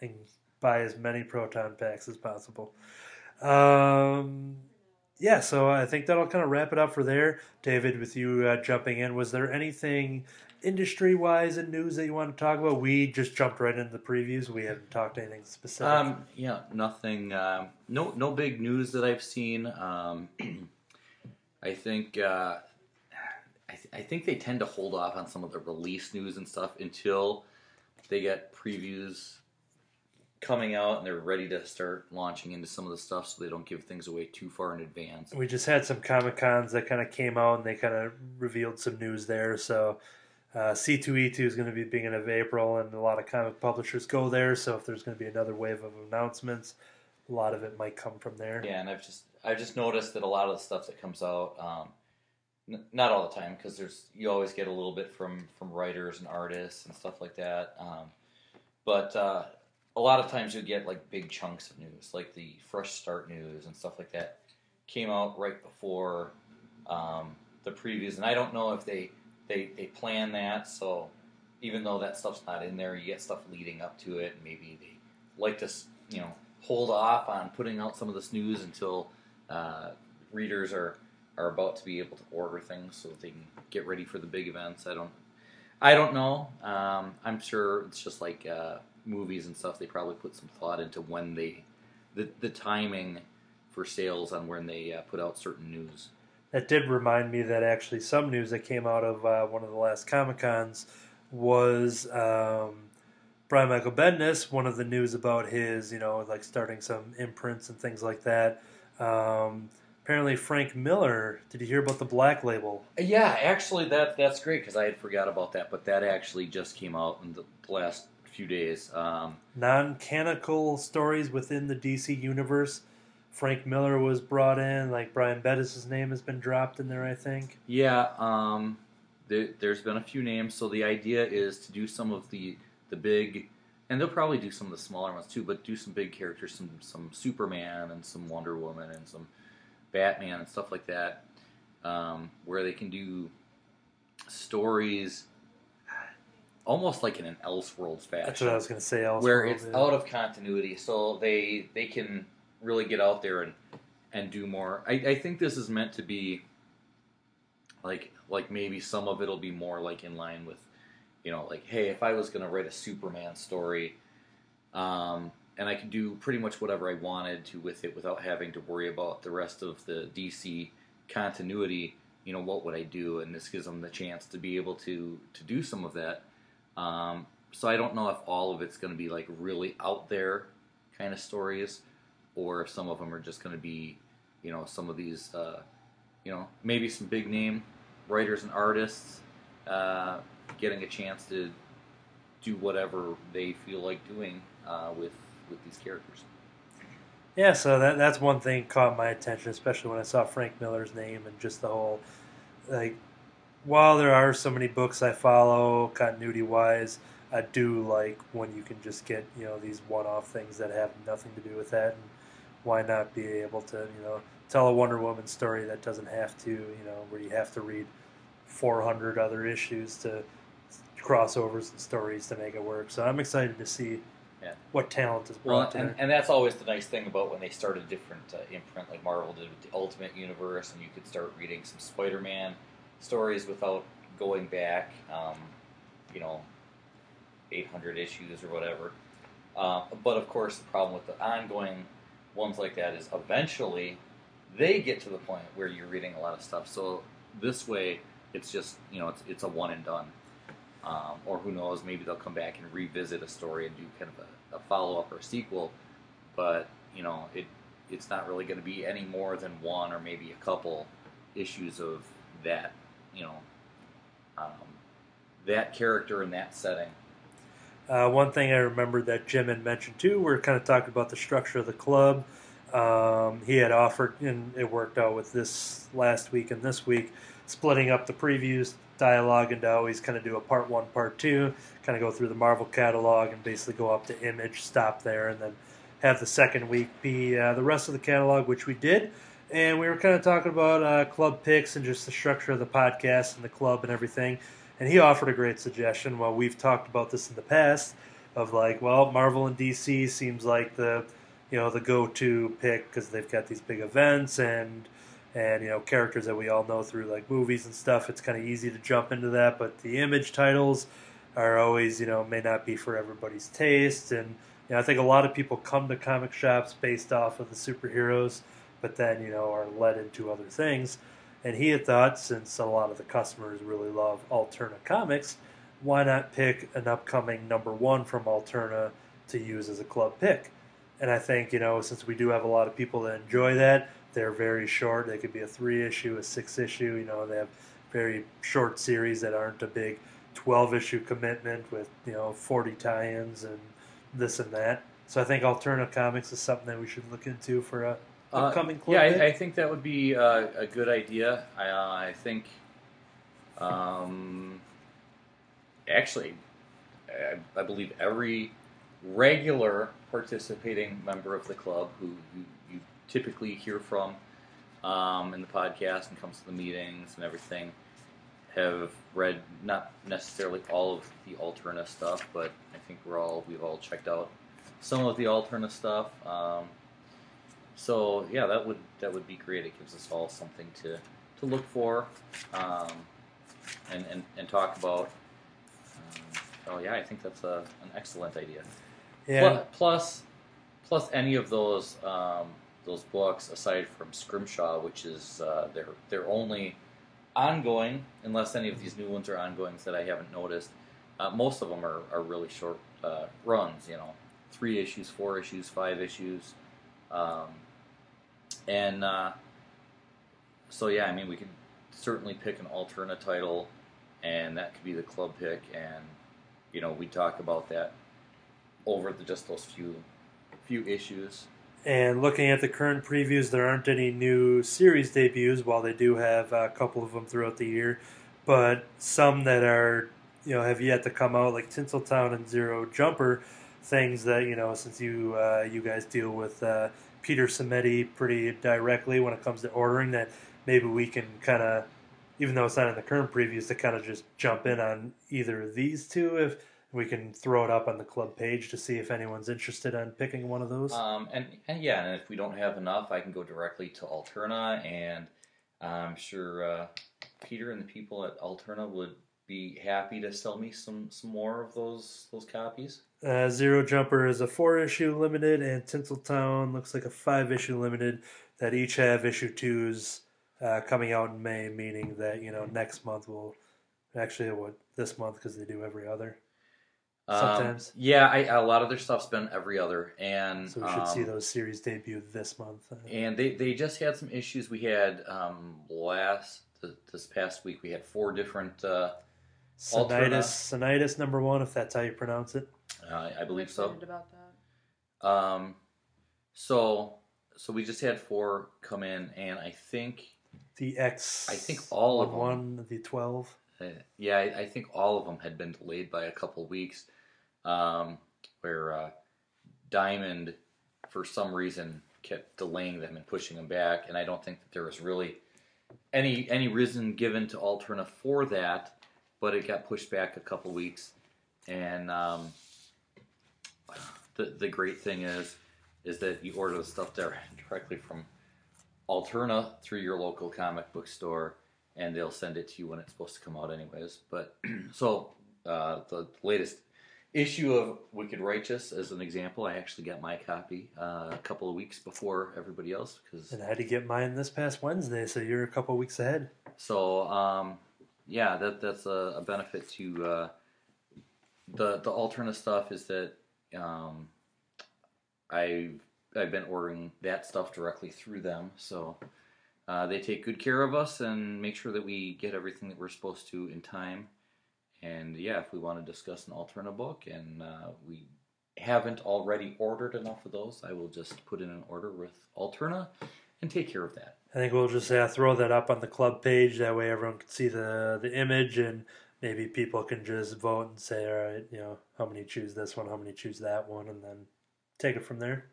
and buy as many proton packs as possible. Um, yeah, so I think that'll kind of wrap it up for there. David, with you uh, jumping in, was there anything industry wise in news that you want to talk about? We just jumped right into the previews. We haven't talked anything specific. Um, yeah, nothing. Um, no, no big news that I've seen. Um, I think. Uh, I, th- I think they tend to hold off on some of the release news and stuff until they get previews coming out and they're ready to start launching into some of the stuff, so they don't give things away too far in advance. we just had some Comic Cons that kind of came out and they kind of revealed some news there. So uh, C2E2 is going to be beginning of April, and a lot of comic publishers go there. So if there's going to be another wave of announcements, a lot of it might come from there. Yeah, and I've just I've just noticed that a lot of the stuff that comes out, um, n- not all the time, because there's you always get a little bit from from writers and artists and stuff like that. Um, but uh, a lot of times you get like big chunks of news, like the fresh start news and stuff like that, came out right before um, the previews, and I don't know if they they they plan that. So even though that stuff's not in there, you get stuff leading up to it, maybe they like to you know hold off on putting out some of this news until uh, readers are are about to be able to order things so that they can get ready for the big events. I don't I don't know. Um, I'm sure it's just like uh, movies and stuff. They probably put some thought into when they the the timing for sales on when they uh, put out certain news. That did remind me that actually some news that came out of uh, one of the last Comic Cons was um, Brian Michael Bendis. One of the news about his, you know, like starting some imprints and things like that. Um, apparently, Frank Miller. Did you hear about the Black Label? Yeah, actually, that that's great because I had forgot about that. But that actually just came out in the last few days. Um, non-canonical stories within the DC universe. Frank Miller was brought in, like Brian Bendis' name has been dropped in there, I think. yeah, um, there, there's been a few names. So the idea is to do some of the the big, and they'll probably do some of the smaller ones too, but do some big characters, some some Superman and some Wonder Woman and some Batman and stuff like that, um, where they can do stories almost like in an Elseworlds fashion That's what I was going to say. Elseworlds, where it's yeah. out of continuity, so they they can really get out there and and do more. I, I think this is meant to be like like maybe some of it'll be more like in line with you know like hey if I was gonna write a Superman story, um, and I could do pretty much whatever I wanted to with it without having to worry about the rest of the DC continuity. You know what would I do? And this gives them the chance to be able to to do some of that. Um, so I don't know if all of it's going to be like really out there kind of stories, or if some of them are just going to be, you know, some of these, uh, you know, maybe some big name writers and artists uh, getting a chance to do whatever they feel like doing uh, with with these characters. Yeah, so that that's one thing caught my attention, especially when I saw Frank Miller's name and just the whole like. While there are so many books I follow continuity wise, I do like when you can just get you know these one off things that have nothing to do with that, and why not be able to you know tell a Wonder Woman story that doesn't have to you know where you have to read 400 other issues to crossovers and stories to make it work. So I'm excited to see Yeah. what talent is Well, brought and, and that's always the nice thing about when they started different uh, imprint, like Marvel did with the Ultimate Universe, and you could start reading some Spider-Man stories without going back, um, you know, 800 issues or whatever. Uh, but of course, the problem with the ongoing ones like that is eventually they get to the point where you're reading a lot of stuff. So this way, it's just you know it's it's a one and done. Um, or who knows, maybe they'll come back and revisit a story and do kind of a, a follow up or a sequel. But you know, it it's not really going to be any more than one or maybe a couple issues of that. You know, um, that character in that setting. Uh, one thing I remembered that Jim had mentioned too, we are kind of talking about the structure of the club. Um, he had offered, and it worked out with this last week and this week, splitting up the previews dialogue into always kind of do a part one, part two, kind of go through the Marvel catalog and basically go up to Image, stop there, and then have the second week be uh, the rest of the catalog, which we did. And we were kind of talking about uh, club picks and just the structure of the podcast and the club and everything. And he offered a great suggestion. Well, we've talked about this in the past of like, well, Marvel and DC seems like the you know the go-to pick because they've got these big events and and you know characters that we all know through like movies and stuff. It's kind of easy to jump into that, but the image titles are always you know may not be for everybody's taste. And you know, I think a lot of people come to comic shops based off of the superheroes, but then you know are led into other things. And he had thought, since a lot of the customers really love Alterna comics, why not pick an upcoming number one from Alterna to use as a club pick? And I think, you know, since we do have a lot of people that enjoy that, they're very short. They could be a three issue, a six issue. You know, they have very short series that aren't a big 12 issue commitment with, you know, 40 tie ins and this and that. So I think Alterna Comics is something that we should look into for a upcoming club yeah. I, I think that would be uh, a good idea. I, uh, I think, um, actually, I, I believe every regular participating member of the club who you, you typically hear from um, in the podcast and comes to the meetings and everything have read not necessarily all of the Alterna stuff, but I think we're all we've all checked out some of the Alterna stuff. Um, so yeah, that would that would be great. It gives us all something to, to look for, um, and, and and talk about. Um, oh yeah, I think that's a, an excellent idea. yeah. Plus, plus any of those um, those books aside from Scrimshaw, which is uh, they're they're only ongoing unless any of these new ones are ongoings that I haven't noticed. Uh, most of them are, are really short uh, runs, you know, three issues, four issues, five issues, um, and uh, so yeah, I mean we could certainly pick an Alterna title, and that could be the club pick, and you know we talk about that over the, just those few few issues. And looking at the current previews, there aren't any new series debuts, while they do have a couple of them throughout the year. But some that are, you know, have yet to come out, like Tinseltown and Zero Jumper, things that you know, since you uh, you guys deal with uh, Peter Simeti pretty directly when it comes to ordering, that maybe we can kind of, even though it's not in the current previews, to kind of just jump in on either of these two if we can throw it up on the club page to see if anyone's interested in picking one of those. Um, and, and yeah, and if we don't have enough, I can go directly to Alterna, and I'm sure uh, Peter and the people at Alterna would be happy to sell me some, some more of those those copies. Uh, Zero Jumper is a four issue limited, and Tinseltown looks like a five issue limited that each have issue twos uh, coming out in May, meaning that you know next month will actually what this month because they do every other. Um, Sometimes. yeah, I, a lot of their stuff's been every other, and So we should um, see those series debut this month. Uh, And they, they just had some issues. We had um, last th- this past week. We had four different. Uh, Sinitis, Sinitis number one, if that's how you pronounce it. uh, I I'm believe so. about that. Um, so so we just had four come in, and I think The X. I think all of them. one, the twelve. uh, yeah, I, I think all of them had been delayed by a couple weeks, um, where uh, Diamond, for some reason, kept delaying them and pushing them back, and I don't think that there was really any any reason given to Alterna for that, but it got pushed back a couple weeks, and um, the the great thing is is that you order the stuff there directly from Alterna through your local comic book store, and they'll send it to you when it's supposed to come out, anyways. But so uh, the latest issue of Wicked Righteous, as an example, I actually got my copy uh, a couple of weeks before everybody else because And I had to get mine this past Wednesday, so you're a couple weeks ahead. so um, yeah, that that's a, a benefit to uh, the the Alterna stuff is that um, I I've been ordering that stuff directly through them, so uh, they take good care of us and make sure that we get everything that we're supposed to in time. And yeah, if we want to discuss an Alterna book and uh, we haven't already ordered enough of those, I will just put in an order with Alterna and take care of that. I think we'll just uh, throw that up on the club page. That way, everyone can see the the image, and maybe people can just vote and say, all right, you know, how many choose this one, how many choose that one, and then take it from there.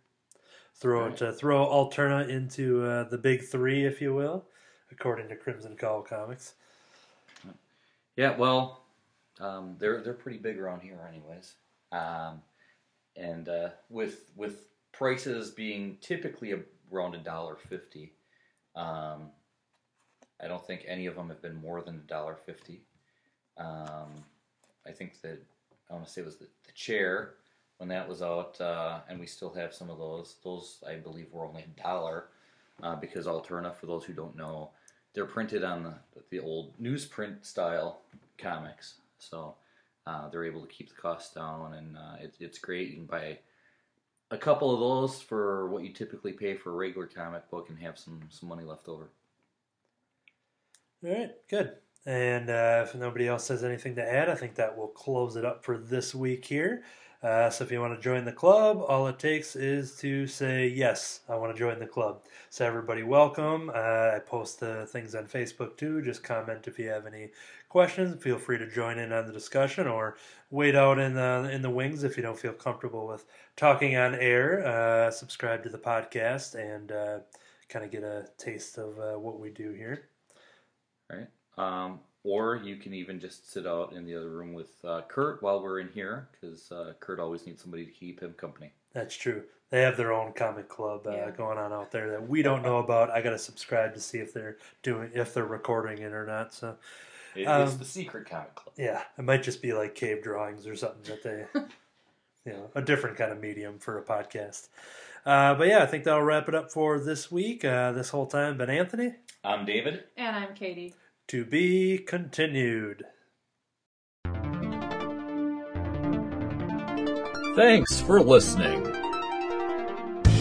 Throw it, uh, throw Alterna into uh, the big three, if you will, according to Crimson Cowl Comics. Yeah, well, um, they're they're pretty big around here, anyways. Um, and uh, with with prices being typically around a dollar fifty, um, I don't think any of them have been more than a dollar fifty. Um, I think that I want to say it was the, the chair when that was out, uh, and we still have some of those. Those I believe were only a dollar uh, because Alterna, for those who don't know, they're printed on the, the old newsprint style comics, so uh, they're able to keep the cost down, and uh, it, it's great. You can buy a couple of those for what you typically pay for a regular comic book, and have some some money left over. All right, good. And uh, if nobody else has anything to add, I think that will close it up for this week here. Uh, so if you want to join the club, all it takes is to say, Yes, I want to join the club. So, everybody, welcome. Uh, I post the things on Facebook too. Just comment if you have any questions. Feel free to join in on the discussion or wait out in the, in the wings if you don't feel comfortable with talking on air. Uh, subscribe to the podcast and uh, kind of get a taste of uh, what we do here. right? Um, or you can even just sit out in the other room with uh, Kurt while we're in here, because uh, Kurt always needs somebody to keep him company. That's true. They have their own comic club uh, Yeah. going on out there that we don't know about. I got to subscribe to see if they're doing if they're recording it or not. So It- Um, it's the secret comic club. yeah, it might just be like cave drawings or something that they, you know, a different kind of medium for a podcast. Uh, but yeah, I think that'll wrap it up for this week. Uh, this whole time, been Anthony. I'm David. And I'm Katie. To be continued. Thanks for listening.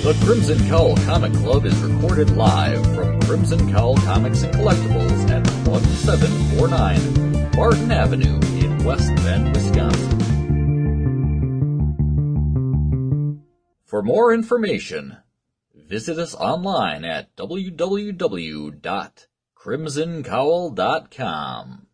The Crimson Cowl Comic Club is recorded live from Crimson Cowl Comics and Collectibles at 1749 Barton Avenue in West Bend, Wisconsin. For more information, visit us online at www.crimsoncowl.com.